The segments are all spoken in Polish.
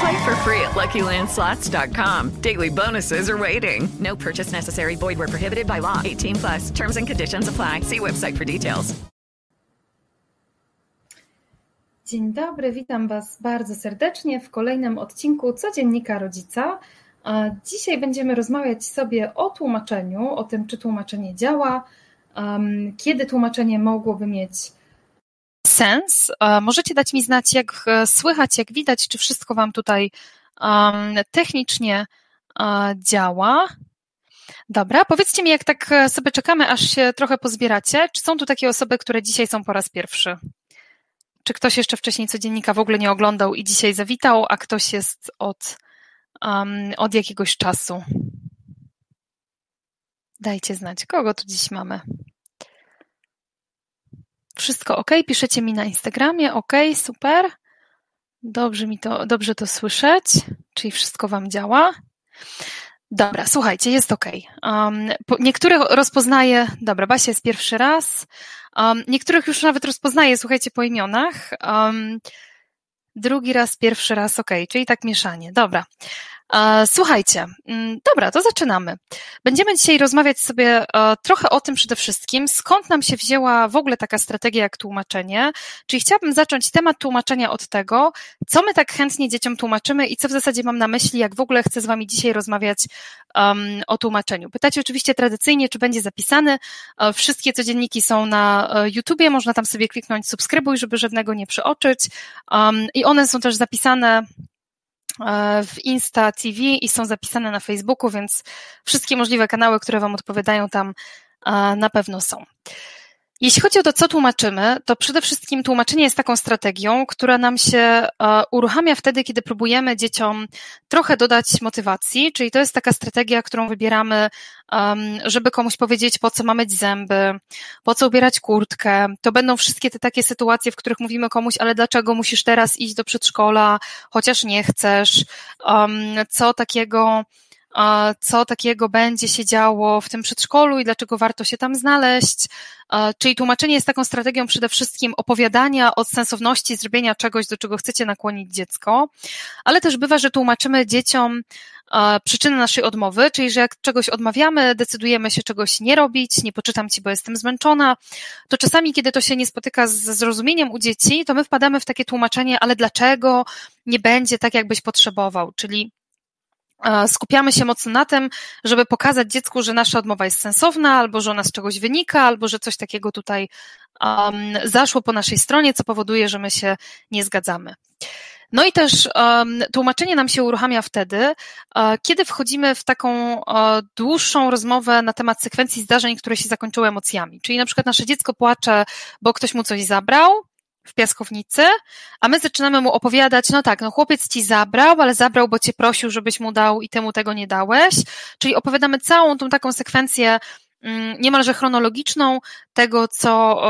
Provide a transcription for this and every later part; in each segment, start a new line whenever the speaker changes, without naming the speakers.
Play for free at LuckyLandSlots.com. Daily bonuses are waiting. No purchase necessary. Void where prohibited by law. 18 plus. Terms and conditions apply. See website for details.
Dzień dobry, witam Was bardzo serdecznie w kolejnym odcinku Codziennika Rodzica. Dzisiaj będziemy rozmawiać sobie o tłumaczeniu, o tym, czy tłumaczenie działa, kiedy tłumaczenie mogłoby mieć sens. E, Możecie dać mi znać, jak e, słychać, jak widać, czy wszystko Wam tutaj technicznie e, działa. Dobra, powiedzcie mi, jak tak sobie czekamy, aż się trochę pozbieracie, czy są tu takie osoby, które dzisiaj są po raz pierwszy? Czy ktoś jeszcze wcześniej codziennika w ogóle nie oglądał i dzisiaj zawitał, a ktoś jest od, um, od jakiegoś czasu? Dajcie znać, kogo tu dziś mamy. Wszystko ok? Piszecie mi na Instagramie, ok, super. Dobrze mi to, dobrze to słyszeć, czyli wszystko Wam działa. Dobra, słuchajcie, jest ok. Um, niektórych rozpoznaję, dobra, Basia jest pierwszy raz. Um, niektórych już nawet rozpoznaję, słuchajcie, po imionach. Um, drugi raz, pierwszy raz, ok, czyli tak mieszanie. Dobra. Słuchajcie, mm, dobra, to zaczynamy. Będziemy dzisiaj rozmawiać sobie e, trochę o tym przede wszystkim, skąd nam się wzięła w ogóle taka strategia jak tłumaczenie. Czyli chciałabym zacząć temat tłumaczenia od tego, co my tak chętnie dzieciom tłumaczymy i co w zasadzie mam na myśli, jak w ogóle chcę z Wami dzisiaj rozmawiać um, o tłumaczeniu. Pytacie oczywiście tradycyjnie, czy będzie zapisany. E, Wszystkie codzienniki są na e, YouTubie, można tam sobie kliknąć subskrybuj, żeby żadnego nie przeoczyć. Um, I one są też zapisane w Insta TV i są zapisane na Facebooku, więc wszystkie możliwe kanały, które Wam odpowiadają tam e, na pewno są. Jeśli chodzi o to, co tłumaczymy, to przede wszystkim tłumaczenie jest taką strategią, która nam się e, uruchamia wtedy, kiedy próbujemy dzieciom trochę dodać motywacji, czyli to jest taka strategia, którą wybieramy, żeby komuś powiedzieć, po co ma myć zęby, po co ubierać kurtkę. To będą wszystkie te takie sytuacje, w których mówimy komuś, ale dlaczego musisz teraz iść do przedszkola, chociaż nie chcesz, co takiego co takiego będzie się działo w tym przedszkolu i dlaczego warto się tam znaleźć. Czyli tłumaczenie jest taką strategią przede wszystkim opowiadania o sensowności zrobienia czegoś, do czego chcecie nakłonić dziecko, ale też bywa, że tłumaczymy dzieciom przyczyny naszej odmowy, czyli że jak czegoś odmawiamy, decydujemy się czegoś nie robić, nie poczytam ci, bo jestem zmęczona, to czasami, kiedy to się nie spotyka ze zrozumieniem u dzieci, to my wpadamy w takie tłumaczenie, ale dlaczego nie będzie tak, jakbyś potrzebował, czyli skupiamy się mocno na tym, żeby pokazać dziecku, że nasza odmowa jest sensowna, albo że ona z czegoś wynika, albo że coś takiego tutaj um, zaszło po naszej stronie, co powoduje, że my się nie zgadzamy. No i też um, tłumaczenie nam się uruchamia wtedy, e, kiedy wchodzimy w taką e, dłuższą rozmowę na temat sekwencji zdarzeń, które się zakończyły emocjami. Czyli na przykład nasze dziecko płacze, bo ktoś mu coś zabrał, w piaskownicy, a my zaczynamy mu opowiadać, no tak, no chłopiec ci zabrał, ale zabrał, bo cię prosił, żebyś mu dał i ty mu tego nie dałeś. Czyli opowiadamy całą tą taką sekwencję mm, niemalże chronologiczną tego, co,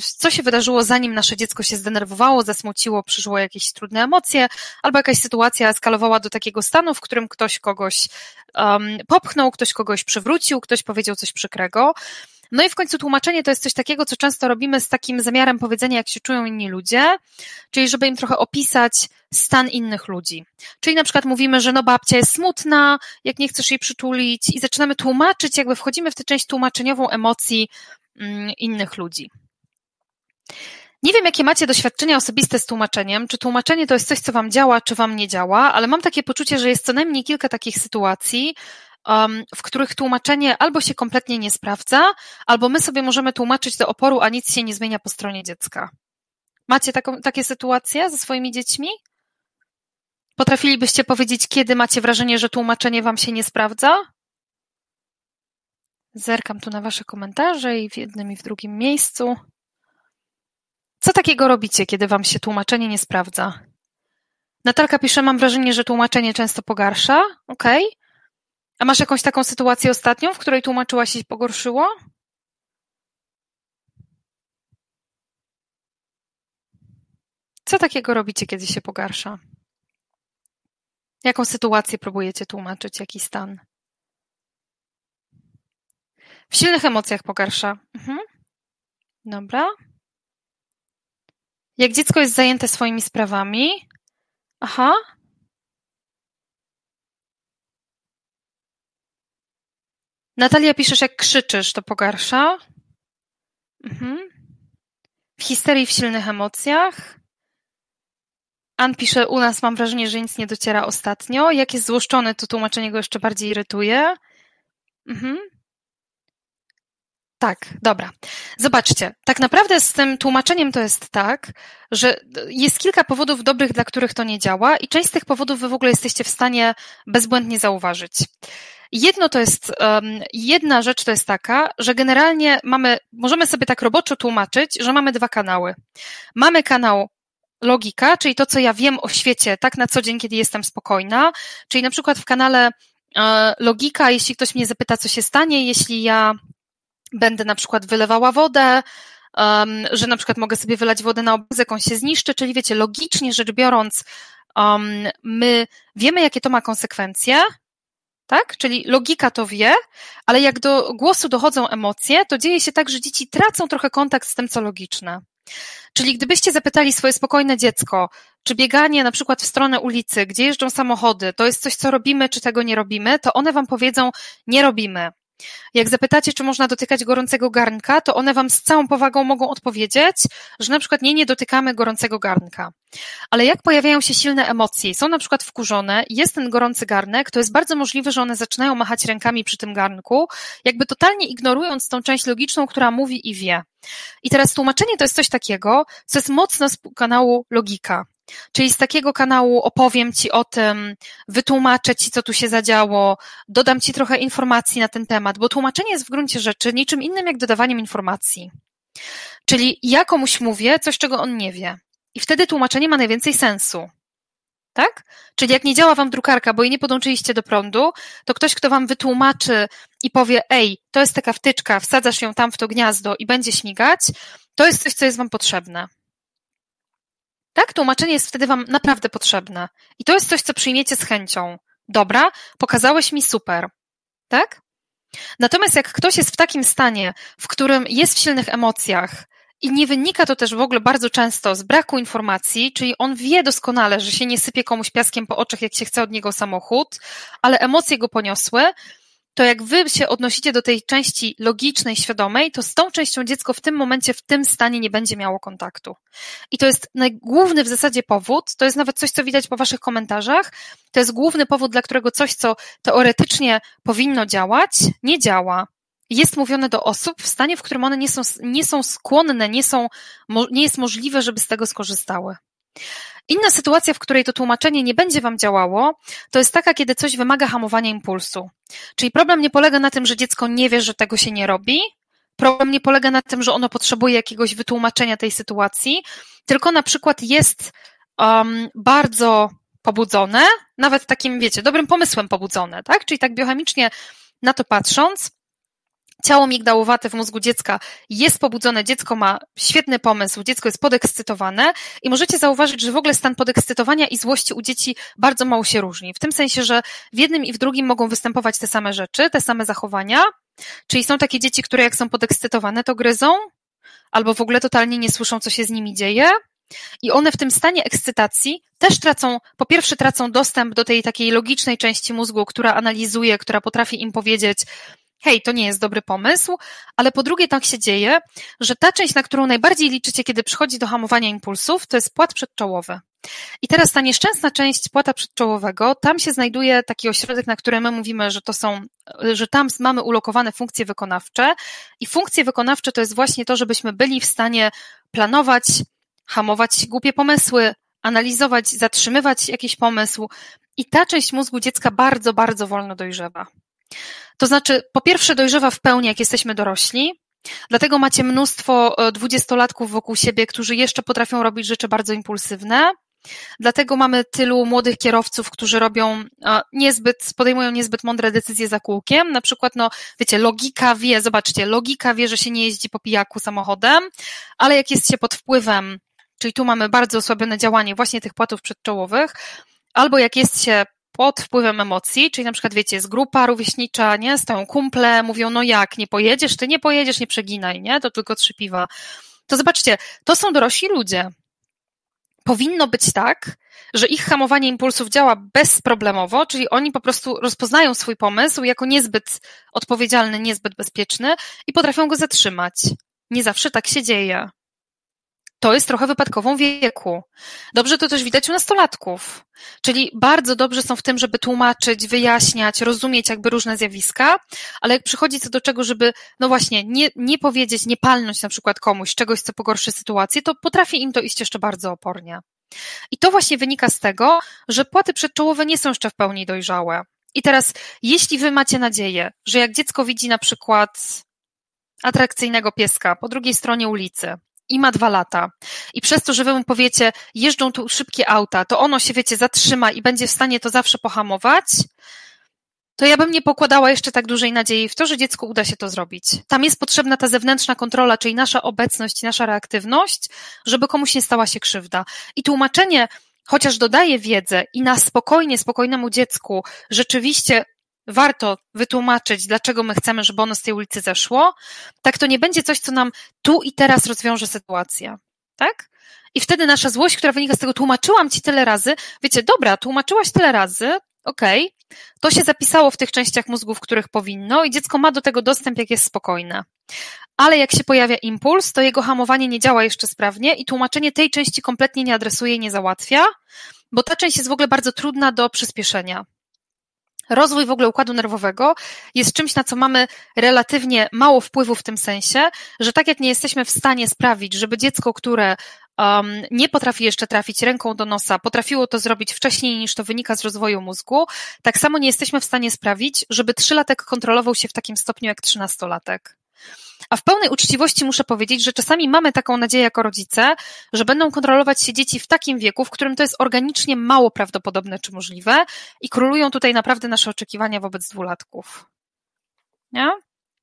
co się wydarzyło, zanim nasze dziecko się zdenerwowało, zasmuciło, przyszło jakieś trudne emocje, albo jakaś sytuacja eskalowała do takiego stanu, w którym ktoś kogoś um, popchnął, ktoś kogoś przywrócił, ktoś powiedział coś przykrego. No i w końcu tłumaczenie to jest coś takiego, co często robimy z takim zamiarem powiedzenia, jak się czują inni ludzie, czyli żeby im trochę opisać stan innych ludzi. Czyli na przykład mówimy, że no babcia jest smutna, jak nie chcesz jej przytulić i zaczynamy tłumaczyć, jakby wchodzimy w tę część tłumaczeniową emocji mm, innych ludzi. Nie wiem, jakie macie doświadczenia osobiste z tłumaczeniem, czy tłumaczenie to jest coś, co wam działa, czy wam nie działa, ale mam takie poczucie, że jest co najmniej kilka takich sytuacji, w których tłumaczenie albo się kompletnie nie sprawdza, albo my sobie możemy tłumaczyć do oporu, a nic się nie zmienia po stronie dziecka. Macie taką, takie sytuacje ze swoimi dziećmi? Potrafilibyście powiedzieć, kiedy macie wrażenie, że tłumaczenie wam się nie sprawdza? Zerkam tu na wasze komentarze i w jednym i w drugim miejscu. Co takiego robicie, kiedy wam się tłumaczenie nie sprawdza? Natalka pisze, mam wrażenie, że tłumaczenie często pogarsza. Okej. Okay. A masz jakąś taką sytuację ostatnią, w której tłumaczyła się pogorszyło? Co takiego robicie, kiedy się pogarsza? Jaką sytuację próbujecie tłumaczyć, jaki stan? W silnych emocjach pogarsza. Mhm. Dobra. Jak dziecko jest zajęte swoimi sprawami. Aha. Natalia piszesz, jak krzyczysz, to pogarsza. Mhm. W histerii, w silnych emocjach. Ann pisze, u nas mam wrażenie, że nic nie dociera ostatnio. Jak jest złoszczony, to tłumaczenie go jeszcze bardziej irytuje. Mhm. Tak, dobra. Zobaczcie, tak naprawdę z tym tłumaczeniem to jest tak, że jest kilka powodów dobrych, dla których to nie działa i część z tych powodów wy w ogóle jesteście w stanie bezbłędnie zauważyć. Jedno to jest, um, jedna rzecz to jest taka, że generalnie mamy, możemy sobie tak roboczo tłumaczyć, że mamy dwa kanały. Mamy kanał logika, czyli to, co ja wiem o świecie tak na co dzień, kiedy jestem spokojna, czyli na przykład w kanale e, logika, jeśli ktoś mnie zapyta, co się stanie, jeśli ja będę na przykład wylewała wodę, um, że na przykład mogę sobie wylać wodę na obrazek, on się zniszczy, czyli wiecie, logicznie rzecz biorąc, um, my wiemy, jakie to ma konsekwencje, tak? Czyli logika to wie, ale jak do głosu dochodzą emocje, to dzieje się tak, że dzieci tracą trochę kontakt z tym, co logiczne. Czyli gdybyście zapytali swoje spokojne dziecko, czy bieganie na przykład w stronę ulicy, gdzie jeżdżą samochody, to jest coś, co robimy, czy tego nie robimy, to one wam powiedzą, nie robimy. Jak zapytacie, czy można dotykać gorącego garnka, to one wam z całą powagą mogą odpowiedzieć, że na przykład nie, nie dotykamy gorącego garnka. Ale jak pojawiają się silne emocje, są na przykład wkurzone, jest ten gorący garnek, to jest bardzo możliwe, że one zaczynają machać rękami przy tym garnku, jakby totalnie ignorując tą część logiczną, która mówi i wie. I teraz tłumaczenie to jest coś takiego, co jest mocno z kanału logika. Czyli z takiego kanału opowiem Ci o tym, wytłumaczę Ci, co tu się zadziało, dodam Ci trochę informacji na ten temat, bo tłumaczenie jest w gruncie rzeczy niczym innym jak dodawaniem informacji. Czyli ja komuś mówię coś, czego on nie wie. I wtedy tłumaczenie ma najwięcej sensu. Tak? Czyli jak nie działa wam drukarka, bo jej nie podłączyliście do prądu, to ktoś, kto wam wytłumaczy i powie, ej, to jest taka wtyczka, wsadzasz ją tam w to gniazdo i będzie śmigać, to jest coś, co jest wam potrzebne. Tak? Tłumaczenie jest wtedy Wam naprawdę potrzebne. I to jest coś, co przyjmiecie z chęcią. Dobra, pokazałeś mi super. Tak? Natomiast jak ktoś jest w takim stanie, w którym jest w silnych emocjach i nie wynika to też w ogóle bardzo często z braku informacji, czyli on wie doskonale, że się nie sypie komuś piaskiem po oczach, jak się chce od niego samochód, ale emocje go poniosły, to jak wy się odnosicie do tej części logicznej, świadomej, to z tą częścią dziecko w tym momencie, w tym stanie nie będzie miało kontaktu. I to jest główny w zasadzie powód, to jest nawet coś, co widać po waszych komentarzach, to jest główny powód, dla którego coś, co teoretycznie powinno działać, nie działa. Jest mówione do osób w stanie, w którym one nie są, nie są skłonne, nie, są, nie jest możliwe, żeby z tego skorzystały. Inna sytuacja, w której to tłumaczenie nie będzie Wam działało, to jest taka, kiedy coś wymaga hamowania impulsu. Czyli problem nie polega na tym, że dziecko nie wie, że tego się nie robi, problem nie polega na tym, że ono potrzebuje jakiegoś wytłumaczenia tej sytuacji, tylko na przykład jest um, bardzo pobudzone, nawet takim, wiecie, dobrym pomysłem pobudzone, tak? Czyli tak biochemicznie na to patrząc, ciało migdałowate w mózgu dziecka jest pobudzone, dziecko ma świetny pomysł, dziecko jest podekscytowane i możecie zauważyć, że w ogóle stan podekscytowania i złości u dzieci bardzo mało się różni. W tym sensie, że w jednym i w drugim mogą występować te same rzeczy, te same zachowania, czyli są takie dzieci, które jak są podekscytowane, to gryzą, albo w ogóle totalnie nie słyszą, co się z nimi dzieje. I one w tym stanie ekscytacji też tracą, po pierwsze tracą dostęp do tej takiej logicznej części mózgu, która analizuje, która potrafi im powiedzieć, hej, to nie jest dobry pomysł, ale po drugie tak się dzieje, że ta część, na którą najbardziej liczycie, kiedy przychodzi do hamowania impulsów, to jest płat przedczołowy. I teraz ta nieszczęsna część płata przedczołowego, tam się znajduje taki ośrodek, na który my mówimy, że to są, że tam mamy ulokowane funkcje wykonawcze i funkcje wykonawcze to jest właśnie to, żebyśmy byli w stanie planować, hamować głupie pomysły, analizować, zatrzymywać jakiś pomysł i ta część mózgu dziecka bardzo, bardzo wolno dojrzewa. To znaczy, po pierwsze dojrzewa w pełni, jak jesteśmy dorośli, dlatego macie mnóstwo e, dwudziestolatków wokół siebie, którzy jeszcze potrafią robić rzeczy bardzo impulsywne, Dlatego mamy tylu młodych kierowców, którzy robią e, niezbyt, podejmują niezbyt mądre decyzje za kółkiem. Na przykład, no, wiecie, logika wie, zobaczcie, logika wie, że się nie jeździ po pijaku samochodem, ale jak jest się pod wpływem, czyli tu mamy bardzo osłabione działanie właśnie tych płatów przedczołowych, albo jak jest się pod wpływem emocji, czyli na przykład wiecie, jest grupa rówieśnicza, nie, stoją kumple, mówią, no jak, nie pojedziesz, ty nie pojedziesz, nie przeginaj, nie, to tylko trzy piwa. To zobaczcie, to są dorośli ludzie. Powinno być tak, że ich hamowanie impulsów działa bezproblemowo, czyli oni po prostu rozpoznają swój pomysł jako niezbyt odpowiedzialny, niezbyt bezpieczny i potrafią go zatrzymać. Nie zawsze tak się dzieje to jest trochę wypadkową wieku. Dobrze to też widać u nastolatków. Czyli bardzo dobrze są w tym, żeby tłumaczyć, wyjaśniać, rozumieć jakby różne zjawiska, ale jak przychodzi co do czego, żeby, no właśnie, nie, nie powiedzieć, nie palnąć na przykład komuś czegoś, co pogorszy sytuację, to potrafi im to iść jeszcze bardzo opornie. I to właśnie wynika z tego, że płaty przedczołowe nie są jeszcze w pełni dojrzałe. I teraz, jeśli wy macie nadzieję, że jak dziecko widzi na przykład atrakcyjnego pieska po drugiej stronie ulicy, i ma dwa lata. I przez to, że wy mu powiecie, jeżdżą tu szybkie auta, to ono się, wiecie, zatrzyma i będzie w stanie to zawsze pohamować, to ja bym nie pokładała jeszcze tak dużej nadziei w to, że dziecku uda się to zrobić. Tam jest potrzebna ta zewnętrzna kontrola, czyli nasza obecność, nasza reaktywność, żeby komuś nie stała się krzywda. I tłumaczenie, chociaż dodaje wiedzę i na spokojnie, spokojnemu dziecku rzeczywiście warto wytłumaczyć, dlaczego my chcemy, żeby ono z tej ulicy zeszło, tak to nie będzie coś, co nam tu i teraz rozwiąże sytuację. Tak? I wtedy nasza złość, która wynika z tego, tłumaczyłam ci tyle razy, wiecie, dobra, tłumaczyłaś tyle razy, okej, okay, to się zapisało w tych częściach mózgu, w których powinno i dziecko ma do tego dostęp, jak jest spokojne. Ale jak się pojawia impuls, to jego hamowanie nie działa jeszcze sprawnie i tłumaczenie tej części kompletnie nie adresuje i nie załatwia, bo ta część jest w ogóle bardzo trudna do przyspieszenia rozwój w ogóle układu nerwowego jest czymś, na co mamy relatywnie mało wpływu w tym sensie, że tak jak nie jesteśmy w stanie sprawić, żeby dziecko, które um, nie potrafi jeszcze trafić ręką do nosa, potrafiło to zrobić wcześniej niż to wynika z rozwoju mózgu, tak samo nie jesteśmy w stanie sprawić, żeby trzylatek kontrolował się w takim stopniu jak trzynastolatek. A w pełnej uczciwości muszę powiedzieć, że czasami mamy taką nadzieję jako rodzice, że będą kontrolować się dzieci w takim wieku, w którym to jest organicznie mało prawdopodobne czy możliwe i królują tutaj naprawdę nasze oczekiwania wobec dwulatków. Nie?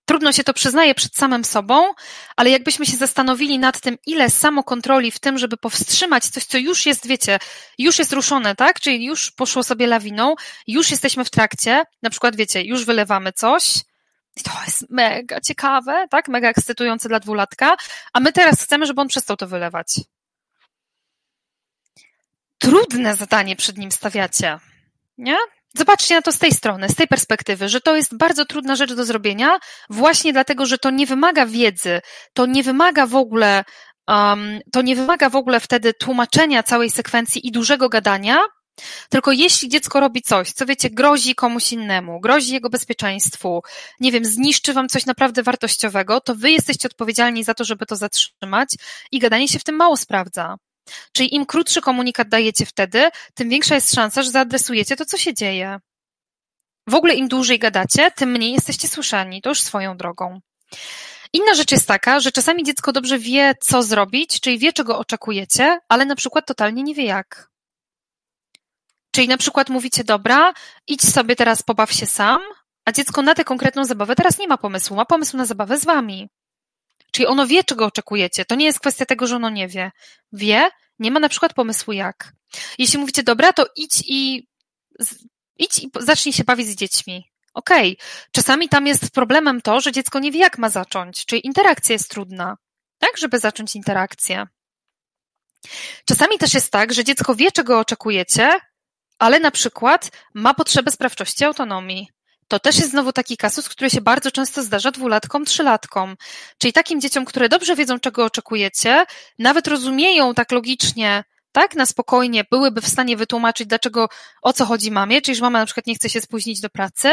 Trudno się to przyznaje przed samym sobą, ale jakbyśmy się zastanowili nad tym, ile samokontroli w tym, żeby powstrzymać coś, co już jest, wiecie, już jest ruszone, tak? Czyli już poszło sobie lawiną, już jesteśmy w trakcie, na przykład, wiecie, już wylewamy coś, to jest mega ciekawe, tak? Mega ekscytujące dla dwulatka, a my teraz chcemy, żeby on przestał to wylewać. Trudne zadanie przed nim stawiacie, nie? Zobaczcie na to z tej strony, z tej perspektywy, że to jest bardzo trudna rzecz do zrobienia, właśnie dlatego, że to nie wymaga wiedzy, to nie wymaga w ogóle, um, to nie wymaga w ogóle wtedy tłumaczenia całej sekwencji i dużego gadania, tylko jeśli dziecko robi coś, co wiecie, grozi komuś innemu, grozi jego bezpieczeństwu, nie wiem, zniszczy wam coś naprawdę wartościowego, to wy jesteście odpowiedzialni za to, żeby to zatrzymać i gadanie się w tym mało sprawdza. Czyli im krótszy komunikat dajecie wtedy, tym większa jest szansa, że zaadresujecie to, co się dzieje. W ogóle im dłużej gadacie, tym mniej jesteście słyszani. To już swoją drogą. Inna rzecz jest taka, że czasami dziecko dobrze wie, co zrobić, czyli wie, czego oczekujecie, ale na przykład totalnie nie wie jak. Czyli na przykład mówicie, dobra, idź sobie teraz pobaw się sam, a dziecko na tę konkretną zabawę teraz nie ma pomysłu, ma pomysł na zabawę z wami. Czyli ono wie, czego oczekujecie. To nie jest kwestia tego, że ono nie wie. Wie, nie ma na przykład pomysłu jak. Jeśli mówicie, dobra, to idź i idź i zacznij się bawić z dziećmi. Okej, okay. czasami tam jest problemem to, że dziecko nie wie, jak ma zacząć, czyli interakcja jest trudna, tak, żeby zacząć interakcję. Czasami też jest tak, że dziecko wie, czego oczekujecie, ale na przykład ma potrzebę sprawczości autonomii. to też jest znowu taki kasus, który się bardzo często zdarza dwulatkom, trzylatkom. Czyli takim dzieciom, które dobrze wiedzą, czego oczekujecie, nawet rozumieją tak logicznie, tak, na spokojnie, byłyby w stanie wytłumaczyć, dlaczego, o co chodzi mamie, czyli że mama na przykład nie chce się spóźnić do pracy,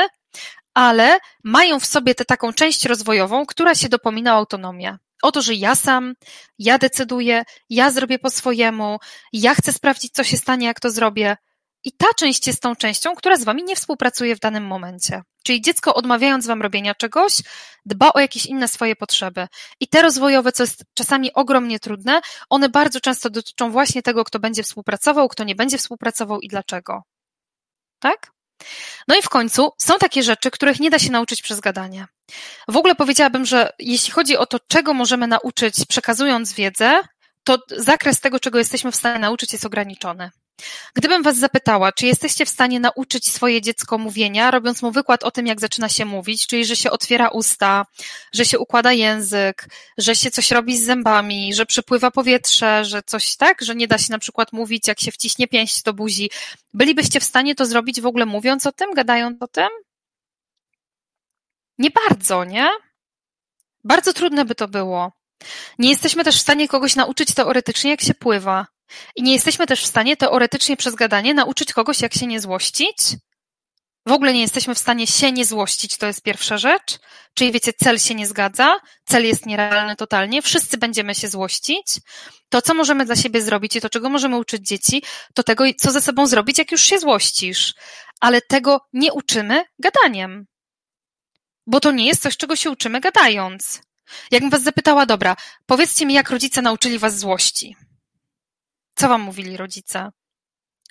ale mają w sobie tę taką część rozwojową, która się dopomina o autonomię. O to, że ja sam, ja decyduję, ja zrobię po swojemu, ja chcę sprawdzić, co się stanie, jak to zrobię. I ta część jest tą częścią, która z wami nie współpracuje w danym momencie. Czyli dziecko, odmawiając wam robienia czegoś, dba o jakieś inne swoje potrzeby. I te rozwojowe, co jest czasami ogromnie trudne, one bardzo często dotyczą właśnie tego, kto będzie współpracował, kto nie będzie współpracował i dlaczego. Tak? No i w końcu są takie rzeczy, których nie da się nauczyć przez gadanie. W ogóle powiedziałabym, że jeśli chodzi o to, czego możemy nauczyć przekazując wiedzę, to zakres tego, czego jesteśmy w stanie nauczyć, jest ograniczony. Gdybym Was zapytała, czy jesteście w stanie nauczyć swoje dziecko mówienia, robiąc mu wykład o tym, jak zaczyna się mówić, czyli że się otwiera usta, że się układa język, że się coś robi z zębami, że przepływa powietrze, że coś tak, że nie da się na przykład mówić, jak się wciśnie pięść do buzi. Bylibyście w stanie to zrobić w ogóle mówiąc o tym, gadając o tym? Nie bardzo, nie? Bardzo trudne by to było. Nie jesteśmy też w stanie kogoś nauczyć teoretycznie, jak się pływa. I nie jesteśmy też w stanie teoretycznie przez gadanie nauczyć kogoś, jak się nie złościć. W ogóle nie jesteśmy w stanie się nie złościć, to jest pierwsza rzecz. Czyli wiecie, cel się nie zgadza, cel jest nierealny totalnie, wszyscy będziemy się złościć. To, co możemy dla siebie zrobić i to, czego możemy uczyć dzieci, to tego, co ze sobą zrobić, jak już się złościsz. Ale tego nie uczymy gadaniem. Bo to nie jest coś, czego się uczymy gadając. Jakbym was zapytała, dobra, powiedzcie mi, jak rodzice nauczyli was złości. Co wam mówili rodzice?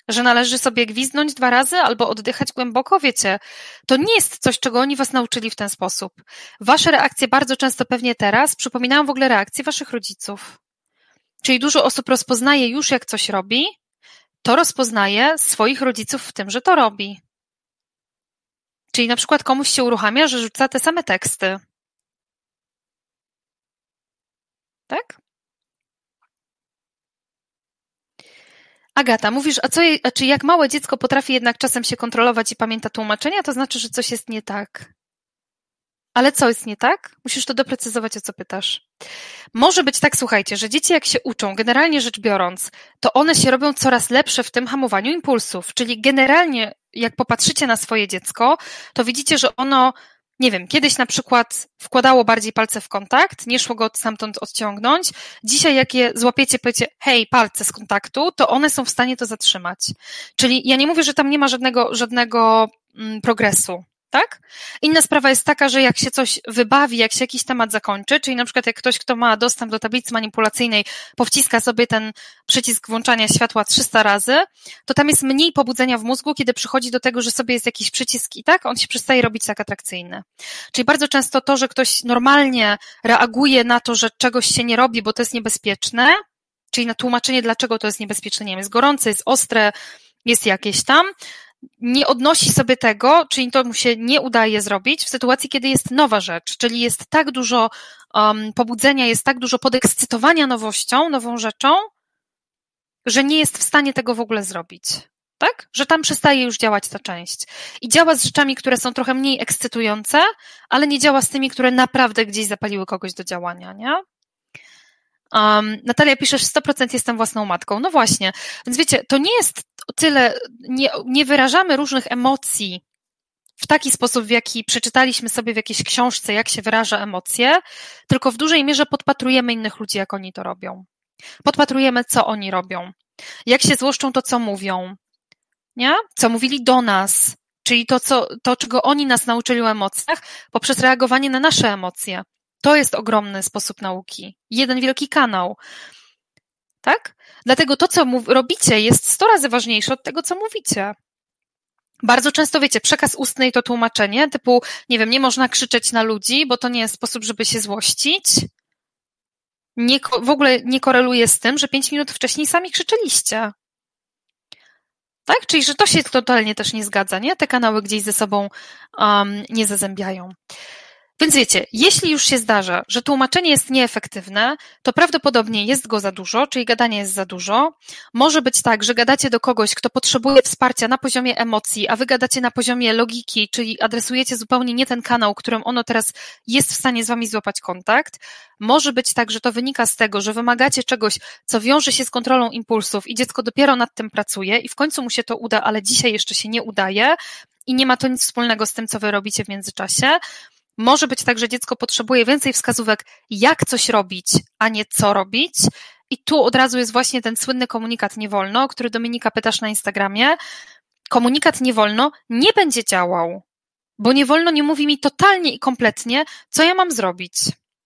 Że należy sobie gwizdnąć dwa razy albo oddychać głęboko? Wiecie, to nie jest coś, czego oni was nauczyli w ten sposób. Wasze reakcje bardzo często pewnie teraz przypominają w ogóle reakcje waszych rodziców. Czyli dużo osób rozpoznaje już, jak coś robi, to rozpoznaje swoich rodziców w tym, że to robi. Czyli na przykład komuś się uruchamia, że rzuca te same teksty. Tak? Agata, mówisz, a, co, a czy jak małe dziecko potrafi jednak czasem się kontrolować i pamięta tłumaczenia, to znaczy, że coś jest nie tak. Ale co jest nie tak? Musisz to doprecyzować, o co pytasz. Może być tak, słuchajcie, że dzieci jak się uczą, generalnie rzecz biorąc, to one się robią coraz lepsze w tym hamowaniu impulsów. Czyli generalnie, jak popatrzycie na swoje dziecko, to widzicie, że ono nie wiem, kiedyś na przykład wkładało bardziej palce w kontakt, nie szło go stamtąd odciągnąć. Dzisiaj jak je złapiecie, powiecie, hej, palce z kontaktu, to one są w stanie to zatrzymać. Czyli ja nie mówię, że tam nie ma żadnego, żadnego mm, progresu tak? Inna sprawa jest taka, że jak się coś wybawi, jak się jakiś temat zakończy, czyli na przykład jak ktoś, kto ma dostęp do tablicy manipulacyjnej, powciska sobie ten przycisk włączania światła 300 razy, to tam jest mniej pobudzenia w mózgu, kiedy przychodzi do tego, że sobie jest jakiś przycisk i tak, on się przestaje robić tak atrakcyjny. Czyli bardzo często to, że ktoś normalnie reaguje na to, że czegoś się nie robi, bo to jest niebezpieczne, czyli na tłumaczenie, dlaczego to jest niebezpieczne, nie wiem, jest gorące, jest ostre, jest jakieś tam, nie odnosi sobie tego, czyli to mu się nie udaje zrobić w sytuacji, kiedy jest nowa rzecz, czyli jest tak dużo um, pobudzenia, jest tak dużo podekscytowania nowością, nową rzeczą, że nie jest w stanie tego w ogóle zrobić. Tak? Że tam przestaje już działać ta część. I działa z rzeczami, które są trochę mniej ekscytujące, ale nie działa z tymi, które naprawdę gdzieś zapaliły kogoś do działania, nie? Um, Natalia piszesz, 100% jestem własną matką. No właśnie. Więc wiecie, to nie jest tyle, nie, nie wyrażamy różnych emocji w taki sposób, w jaki przeczytaliśmy sobie w jakiejś książce, jak się wyraża emocje, tylko w dużej mierze podpatrujemy innych ludzi, jak oni to robią. Podpatrujemy, co oni robią. Jak się złoszczą, to co mówią. Nie? Co mówili do nas. Czyli to, co, to, czego oni nas nauczyli o emocjach, poprzez reagowanie na nasze emocje. To jest ogromny sposób nauki. Jeden wielki kanał. Tak? Dlatego to, co robicie, jest sto razy ważniejsze od tego, co mówicie. Bardzo często wiecie, przekaz ustny i to tłumaczenie, typu, nie wiem, nie można krzyczeć na ludzi, bo to nie jest sposób, żeby się złościć. Nie, w ogóle nie koreluje z tym, że pięć minut wcześniej sami krzyczeliście. Tak? Czyli, że to się totalnie też nie zgadza, nie? Te kanały gdzieś ze sobą um, nie zazębiają. Więc wiecie, jeśli już się zdarza, że tłumaczenie jest nieefektywne, to prawdopodobnie jest go za dużo, czyli gadanie jest za dużo. Może być tak, że gadacie do kogoś, kto potrzebuje wsparcia na poziomie emocji, a wy gadacie na poziomie logiki, czyli adresujecie zupełnie nie ten kanał, którym ono teraz jest w stanie z wami złapać kontakt. Może być tak, że to wynika z tego, że wymagacie czegoś, co wiąże się z kontrolą impulsów i dziecko dopiero nad tym pracuje i w końcu mu się to uda, ale dzisiaj jeszcze się nie udaje i nie ma to nic wspólnego z tym, co wy robicie w międzyczasie. Może być tak, że dziecko potrzebuje więcej wskazówek, jak coś robić, a nie co robić. I tu od razu jest właśnie ten słynny komunikat nie wolno, który Dominika pytasz na Instagramie. Komunikat nie wolno nie będzie działał, bo nie wolno nie mówi mi totalnie i kompletnie, co ja mam zrobić.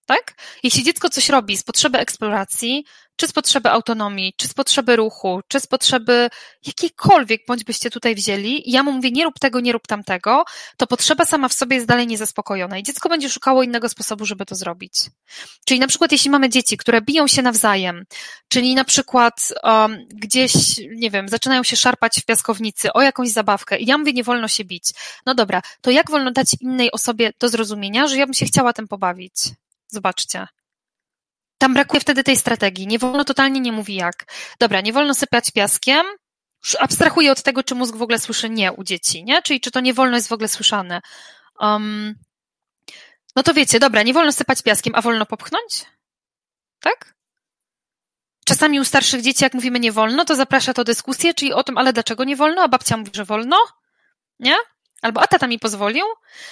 Tak? Jeśli dziecko coś robi z potrzeby eksploracji, czy z potrzeby autonomii, czy z potrzeby ruchu, czy z potrzeby jakiejkolwiek, bądź byście tutaj wzięli, i ja mu mówię, nie rób tego, nie rób tamtego, to potrzeba sama w sobie jest dalej niezaspokojona i dziecko będzie szukało innego sposobu, żeby to zrobić. Czyli na przykład, jeśli mamy dzieci, które biją się nawzajem, czyli na przykład um, gdzieś, nie wiem, zaczynają się szarpać w piaskownicy o jakąś zabawkę i ja mówię, nie wolno się bić. No dobra, to jak wolno dać innej osobie do zrozumienia, że ja bym się chciała tym pobawić? Zobaczcie. Tam brakuje wtedy tej strategii. Nie wolno, totalnie nie mówi jak. Dobra, nie wolno sypać piaskiem. Abstrahuję od tego, czy mózg w ogóle słyszy nie u dzieci, nie? Czyli czy to nie wolno jest w ogóle słyszane. Um, no to wiecie, dobra, nie wolno sypać piaskiem, a wolno popchnąć? Tak? Czasami u starszych dzieci, jak mówimy nie wolno, to zaprasza to dyskusję, czyli o tym, ale dlaczego nie wolno, a babcia mówi, że wolno? Nie? Albo a tata mi pozwolił?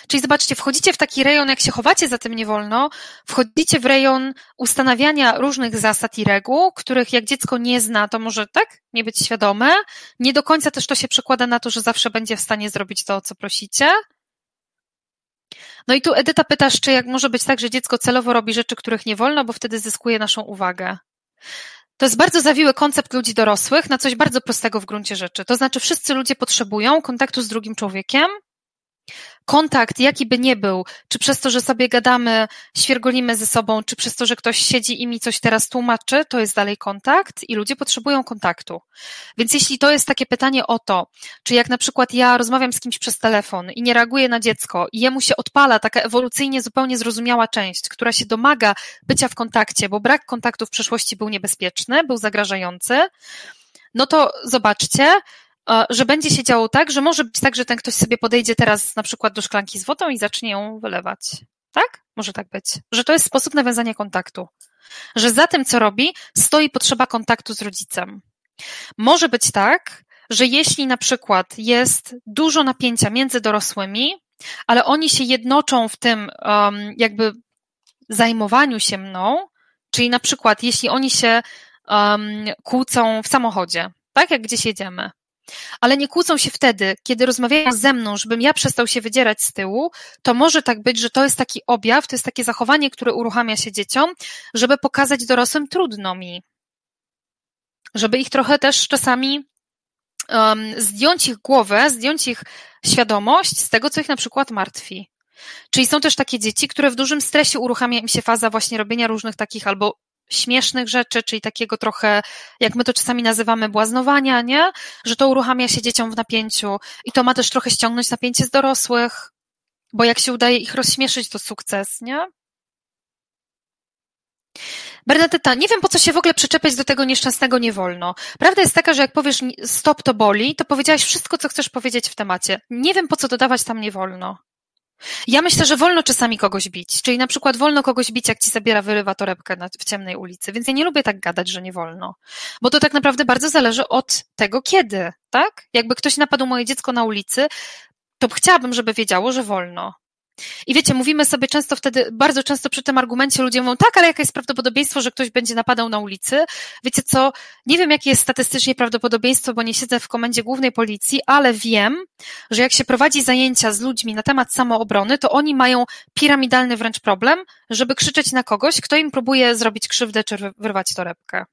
Czyli zobaczcie, wchodzicie w taki rejon, jak się chowacie za tym nie wolno, wchodzicie w rejon ustanawiania różnych zasad i reguł, których jak dziecko nie zna, to może tak, nie być świadome. Nie do końca też to się przekłada na to, że zawsze będzie w stanie zrobić to, o co prosicie. No i tu Edyta pytasz, czy jak może być tak, że dziecko celowo robi rzeczy, których nie wolno, bo wtedy zyskuje naszą uwagę. To jest bardzo zawiły koncept ludzi dorosłych na coś bardzo prostego w gruncie rzeczy. To znaczy, wszyscy ludzie potrzebują kontaktu z drugim człowiekiem, kontakt, jaki by nie był, czy przez to, że sobie gadamy, świergolimy ze sobą, czy przez to, że ktoś siedzi i mi coś teraz tłumaczy, to jest dalej kontakt i ludzie potrzebują kontaktu. Więc jeśli to jest takie pytanie o to, czy jak na przykład ja rozmawiam z kimś przez telefon i nie reaguję na dziecko i jemu się odpala taka ewolucyjnie zupełnie zrozumiała część, która się domaga bycia w kontakcie, bo brak kontaktu w przeszłości był niebezpieczny, był zagrażający, no to zobaczcie, że będzie się działo tak, że może być tak, że ten ktoś sobie podejdzie teraz na przykład do szklanki z wodą i zacznie ją wylewać. Tak? Może tak być. Że to jest sposób nawiązania kontaktu. Że za tym, co robi, stoi potrzeba kontaktu z rodzicem. Może być tak, że jeśli na przykład jest dużo napięcia między dorosłymi, ale oni się jednoczą w tym um, jakby zajmowaniu się mną, czyli na przykład jeśli oni się um, kłócą w samochodzie, tak jak gdzieś jedziemy, ale nie kłócą się wtedy, kiedy rozmawiają ze mną, żebym ja przestał się wydzierać z tyłu, to może tak być, że to jest taki objaw, to jest takie zachowanie, które uruchamia się dzieciom, żeby pokazać dorosłym trudno mi. Żeby ich trochę też czasami um, zdjąć ich głowę, zdjąć ich świadomość z tego, co ich na przykład martwi. Czyli są też takie dzieci, które w dużym stresie uruchamia im się faza właśnie robienia różnych takich albo śmiesznych rzeczy, czyli takiego trochę, jak my to czasami nazywamy, błaznowania, nie? Że to uruchamia się dzieciom w napięciu i to ma też trochę ściągnąć napięcie z dorosłych, bo jak się udaje ich rozśmieszyć, to sukces, nie? Bernadetta, nie wiem po co się w ogóle przyczepiać do tego nieszczęsnego nie wolno. Prawda jest taka, że jak powiesz stop to boli, to powiedziałaś wszystko, co chcesz powiedzieć w temacie. Nie wiem po co dodawać tam nie wolno. Ja myślę, że wolno czasami kogoś bić, czyli na przykład wolno kogoś bić, jak ci zabiera, wyrywa torebkę w ciemnej ulicy, więc ja nie lubię tak gadać, że nie wolno, bo to tak naprawdę bardzo zależy od tego, kiedy, tak? Jakby ktoś napadł moje dziecko na ulicy, to chciałabym, żeby wiedziało, że wolno. I wiecie, mówimy sobie często wtedy, bardzo często przy tym argumencie ludzie mówią, tak, ale jakie jest prawdopodobieństwo, że ktoś będzie napadał na ulicy? Wiecie co, nie wiem, jakie jest statystycznie prawdopodobieństwo, bo nie siedzę w komendzie głównej policji, ale wiem, że jak się prowadzi zajęcia z ludźmi na temat samoobrony, to oni mają piramidalny wręcz problem, żeby krzyczeć na kogoś, kto im próbuje zrobić krzywdę czy wyrwać torebkę.